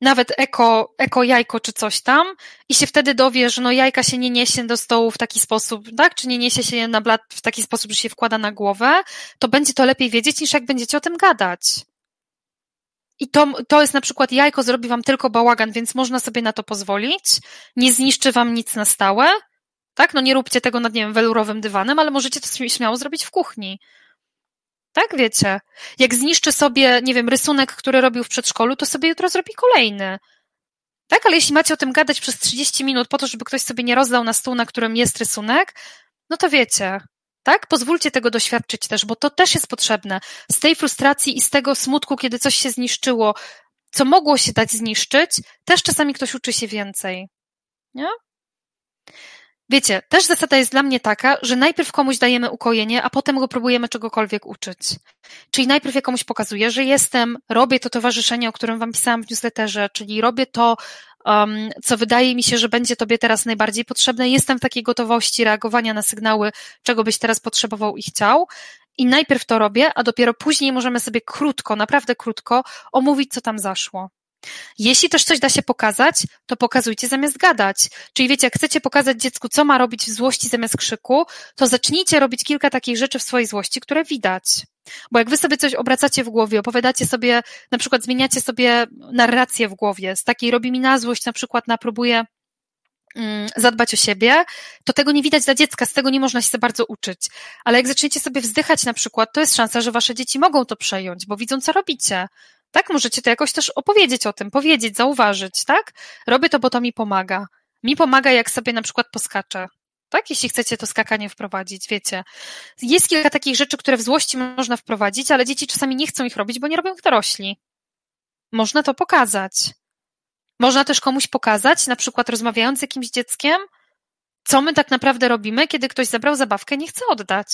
Nawet eko, eko jajko czy coś tam i się wtedy dowie, że no jajka się nie niesie do stołu w taki sposób, tak? Czy nie niesie się na blat w taki sposób, że się wkłada na głowę, to będzie to lepiej wiedzieć niż jak będziecie o tym gadać. I to, to jest na przykład jajko zrobi wam tylko bałagan, więc można sobie na to pozwolić. Nie zniszczy wam nic na stałe. Tak? No nie róbcie tego nad, nie wiem, welurowym dywanem, ale możecie to śmiało zrobić w kuchni. Tak, wiecie. Jak zniszczy sobie, nie wiem, rysunek, który robił w przedszkolu, to sobie jutro zrobi kolejny. Tak, ale jeśli macie o tym gadać przez 30 minut po to, żeby ktoś sobie nie rozdał na stół, na którym jest rysunek, no to wiecie, tak? Pozwólcie tego doświadczyć też, bo to też jest potrzebne. Z tej frustracji i z tego smutku, kiedy coś się zniszczyło, co mogło się dać zniszczyć, też czasami ktoś uczy się więcej. Nie? Wiecie, też zasada jest dla mnie taka, że najpierw komuś dajemy ukojenie, a potem go próbujemy czegokolwiek uczyć. Czyli najpierw ja komuś pokazuję, że jestem, robię to towarzyszenie, o którym wam pisałam w newsletterze, czyli robię to, um, co wydaje mi się, że będzie tobie teraz najbardziej potrzebne. Jestem w takiej gotowości reagowania na sygnały, czego byś teraz potrzebował i chciał. I najpierw to robię, a dopiero później możemy sobie krótko, naprawdę krótko omówić, co tam zaszło. Jeśli też coś da się pokazać, to pokazujcie zamiast gadać. Czyli wiecie, jak chcecie pokazać dziecku, co ma robić w złości zamiast krzyku, to zacznijcie robić kilka takich rzeczy w swojej złości, które widać. Bo jak wy sobie coś obracacie w głowie, opowiadacie sobie, na przykład zmieniacie sobie narrację w głowie, z takiej robi mi na złość, na przykład na próbuję mm, zadbać o siebie, to tego nie widać dla dziecka, z tego nie można się za bardzo uczyć. Ale jak zaczniecie sobie wzdychać na przykład, to jest szansa, że wasze dzieci mogą to przejąć, bo widzą, co robicie. Tak? Możecie to jakoś też opowiedzieć o tym, powiedzieć, zauważyć, tak? Robię to, bo to mi pomaga. Mi pomaga, jak sobie na przykład poskaczę. Tak, jeśli chcecie to skakanie wprowadzić, wiecie. Jest kilka takich rzeczy, które w złości można wprowadzić, ale dzieci czasami nie chcą ich robić, bo nie robią ich dorośli. Można to pokazać. Można też komuś pokazać, na przykład rozmawiając z jakimś dzieckiem, co my tak naprawdę robimy, kiedy ktoś zabrał zabawkę nie chce oddać.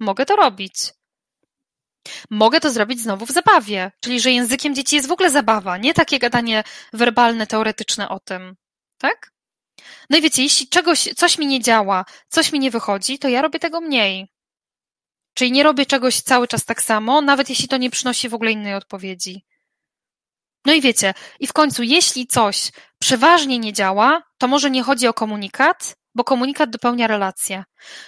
Mogę to robić. Mogę to zrobić znowu w zabawie, czyli że językiem dzieci jest w ogóle zabawa, nie takie gadanie werbalne, teoretyczne o tym. Tak? No i wiecie, jeśli czegoś, coś mi nie działa, coś mi nie wychodzi, to ja robię tego mniej. Czyli nie robię czegoś cały czas tak samo, nawet jeśli to nie przynosi w ogóle innej odpowiedzi. No i wiecie, i w końcu, jeśli coś przeważnie nie działa, to może nie chodzi o komunikat, bo komunikat dopełnia relację.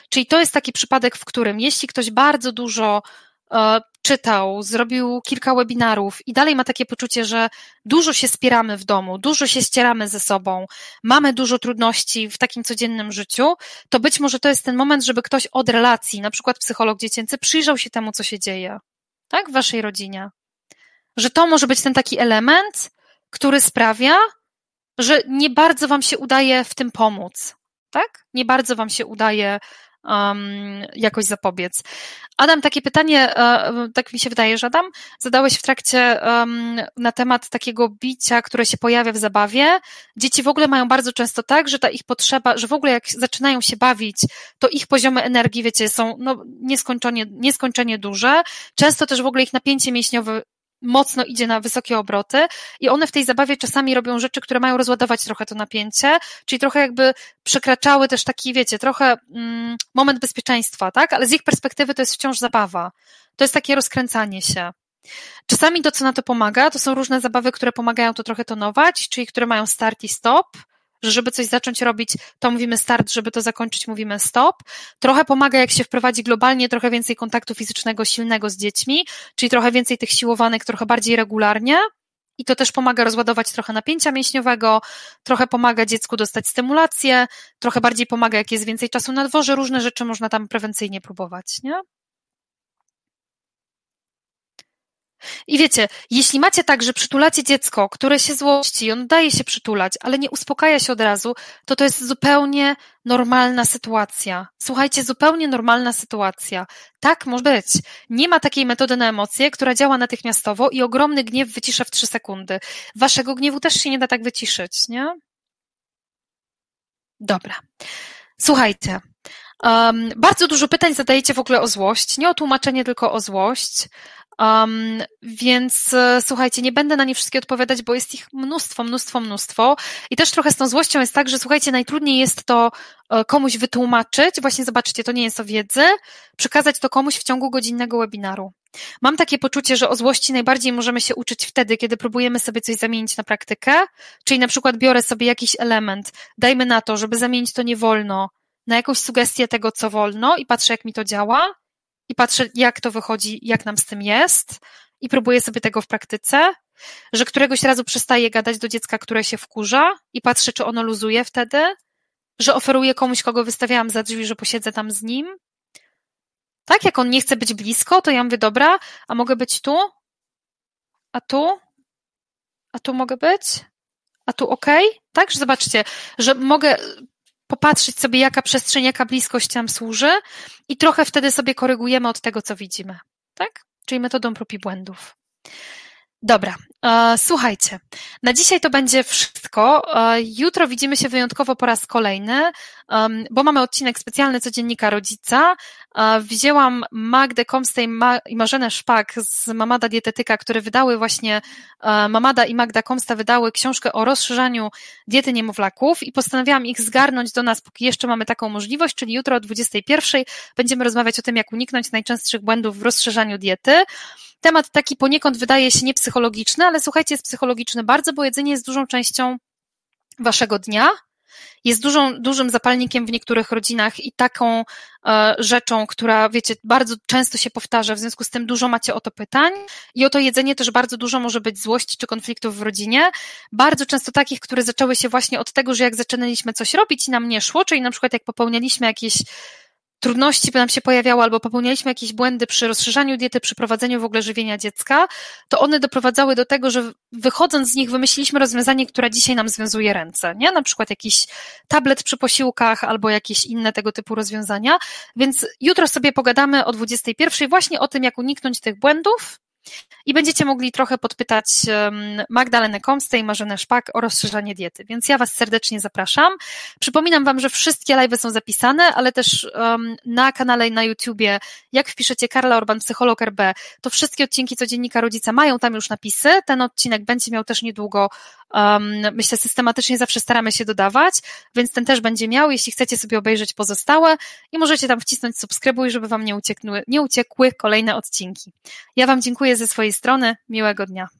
Czyli to jest taki przypadek, w którym jeśli ktoś bardzo dużo e, czytał, zrobił kilka webinarów i dalej ma takie poczucie, że dużo się spieramy w domu, dużo się ścieramy ze sobą, mamy dużo trudności w takim codziennym życiu, to być może to jest ten moment, żeby ktoś od relacji, na przykład psycholog dziecięcy, przyjrzał się temu, co się dzieje, tak, w waszej rodzinie. Że to może być ten taki element, który sprawia, że nie bardzo wam się udaje w tym pomóc, tak? Nie bardzo wam się udaje um, jakoś zapobiec. Adam, takie pytanie, e, tak mi się wydaje, że Adam, zadałeś w trakcie um, na temat takiego bicia, które się pojawia w zabawie. Dzieci w ogóle mają bardzo często tak, że ta ich potrzeba, że w ogóle jak zaczynają się bawić, to ich poziomy energii, wiecie, są no, nieskończenie, nieskończenie duże. Często też w ogóle ich napięcie mięśniowe mocno idzie na wysokie obroty i one w tej zabawie czasami robią rzeczy, które mają rozładować trochę to napięcie, czyli trochę jakby przekraczały też taki, wiecie, trochę mm, moment bezpieczeństwa, tak? Ale z ich perspektywy to jest wciąż zabawa. To jest takie rozkręcanie się. Czasami to, co na to pomaga, to są różne zabawy, które pomagają to trochę tonować, czyli które mają start i stop, że żeby coś zacząć robić, to mówimy start, żeby to zakończyć, mówimy stop. Trochę pomaga, jak się wprowadzi globalnie trochę więcej kontaktu fizycznego silnego z dziećmi, czyli trochę więcej tych siłowanek, trochę bardziej regularnie. I to też pomaga rozładować trochę napięcia mięśniowego, trochę pomaga dziecku dostać stymulację, trochę bardziej pomaga, jak jest więcej czasu na dworze, różne rzeczy można tam prewencyjnie próbować, nie? I wiecie, jeśli macie tak, że przytulacie dziecko, które się złości, on daje się przytulać, ale nie uspokaja się od razu, to to jest zupełnie normalna sytuacja. Słuchajcie, zupełnie normalna sytuacja. Tak może być. Nie ma takiej metody na emocje, która działa natychmiastowo i ogromny gniew wycisza w trzy sekundy. Waszego gniewu też się nie da tak wyciszyć, nie? Dobra. Słuchajcie, um, bardzo dużo pytań zadajecie w ogóle o złość. Nie o tłumaczenie, tylko o złość. Um, więc e, słuchajcie, nie będę na nie wszystkie odpowiadać, bo jest ich mnóstwo, mnóstwo, mnóstwo. I też trochę z tą złością jest tak, że słuchajcie, najtrudniej jest to e, komuś wytłumaczyć. Właśnie zobaczcie, to nie jest o wiedzy, przekazać to komuś w ciągu godzinnego webinaru. Mam takie poczucie, że o złości najbardziej możemy się uczyć wtedy, kiedy próbujemy sobie coś zamienić na praktykę, czyli na przykład biorę sobie jakiś element, dajmy na to, żeby zamienić to nie wolno, na jakąś sugestię tego, co wolno i patrzę, jak mi to działa i patrzę, jak to wychodzi, jak nam z tym jest i próbuję sobie tego w praktyce, że któregoś razu przestaję gadać do dziecka, które się wkurza i patrzę, czy ono luzuje wtedy, że oferuję komuś, kogo wystawiałam za drzwi, że posiedzę tam z nim. Tak, jak on nie chce być blisko, to ja mówię, dobra, a mogę być tu? A tu? A tu mogę być? A tu ok? Tak, że zobaczcie, że mogę popatrzeć sobie, jaka przestrzeń, jaka bliskość nam służy i trochę wtedy sobie korygujemy od tego, co widzimy. Tak? Czyli metodą prób i błędów. Dobra, e, słuchajcie, na dzisiaj to będzie wszystko. E, jutro widzimy się wyjątkowo po raz kolejny, bo mamy odcinek specjalny Codziennika Rodzica. E, wzięłam Magdę Komstej i Marzenę Szpak z Mamada Dietetyka, które wydały właśnie, Mamada i Magda Komsta wydały książkę o rozszerzaniu diety niemowlaków i postanowiłam ich zgarnąć do nas, póki jeszcze mamy taką możliwość, czyli jutro o 21 będziemy rozmawiać o tym, jak uniknąć najczęstszych błędów w rozszerzaniu diety. Temat taki poniekąd wydaje się niepsychologiczny, ale słuchajcie, jest psychologiczny bardzo, bo jedzenie jest dużą częścią waszego dnia, jest dużą, dużym zapalnikiem w niektórych rodzinach i taką e, rzeczą, która, wiecie, bardzo często się powtarza, w związku z tym dużo macie o to pytań i o to jedzenie też bardzo dużo może być złości czy konfliktów w rodzinie. Bardzo często takich, które zaczęły się właśnie od tego, że jak zaczynaliśmy coś robić i nam nie szło, czyli na przykład jak popełnialiśmy jakieś trudności nam się pojawiały albo popełnialiśmy jakieś błędy przy rozszerzaniu diety, przy prowadzeniu w ogóle żywienia dziecka, to one doprowadzały do tego, że wychodząc z nich wymyśliliśmy rozwiązanie, które dzisiaj nam związuje ręce, nie? Na przykład jakiś tablet przy posiłkach albo jakieś inne tego typu rozwiązania. Więc jutro sobie pogadamy o 21 właśnie o tym, jak uniknąć tych błędów, i będziecie mogli trochę podpytać Magdalenę Komstę i Marzenę Szpak o rozszerzanie diety. Więc ja Was serdecznie zapraszam. Przypominam Wam, że wszystkie live są zapisane, ale też um, na kanale na YouTubie, jak wpiszecie Karla Orban, psycholog RB, to wszystkie odcinki codziennika rodzica mają tam już napisy. Ten odcinek będzie miał też niedługo Um, myślę, systematycznie zawsze staramy się dodawać, więc ten też będzie miał, jeśli chcecie sobie obejrzeć pozostałe i możecie tam wcisnąć subskrybuj, żeby Wam nie uciekły, nie uciekły kolejne odcinki. Ja Wam dziękuję ze swojej strony. Miłego dnia.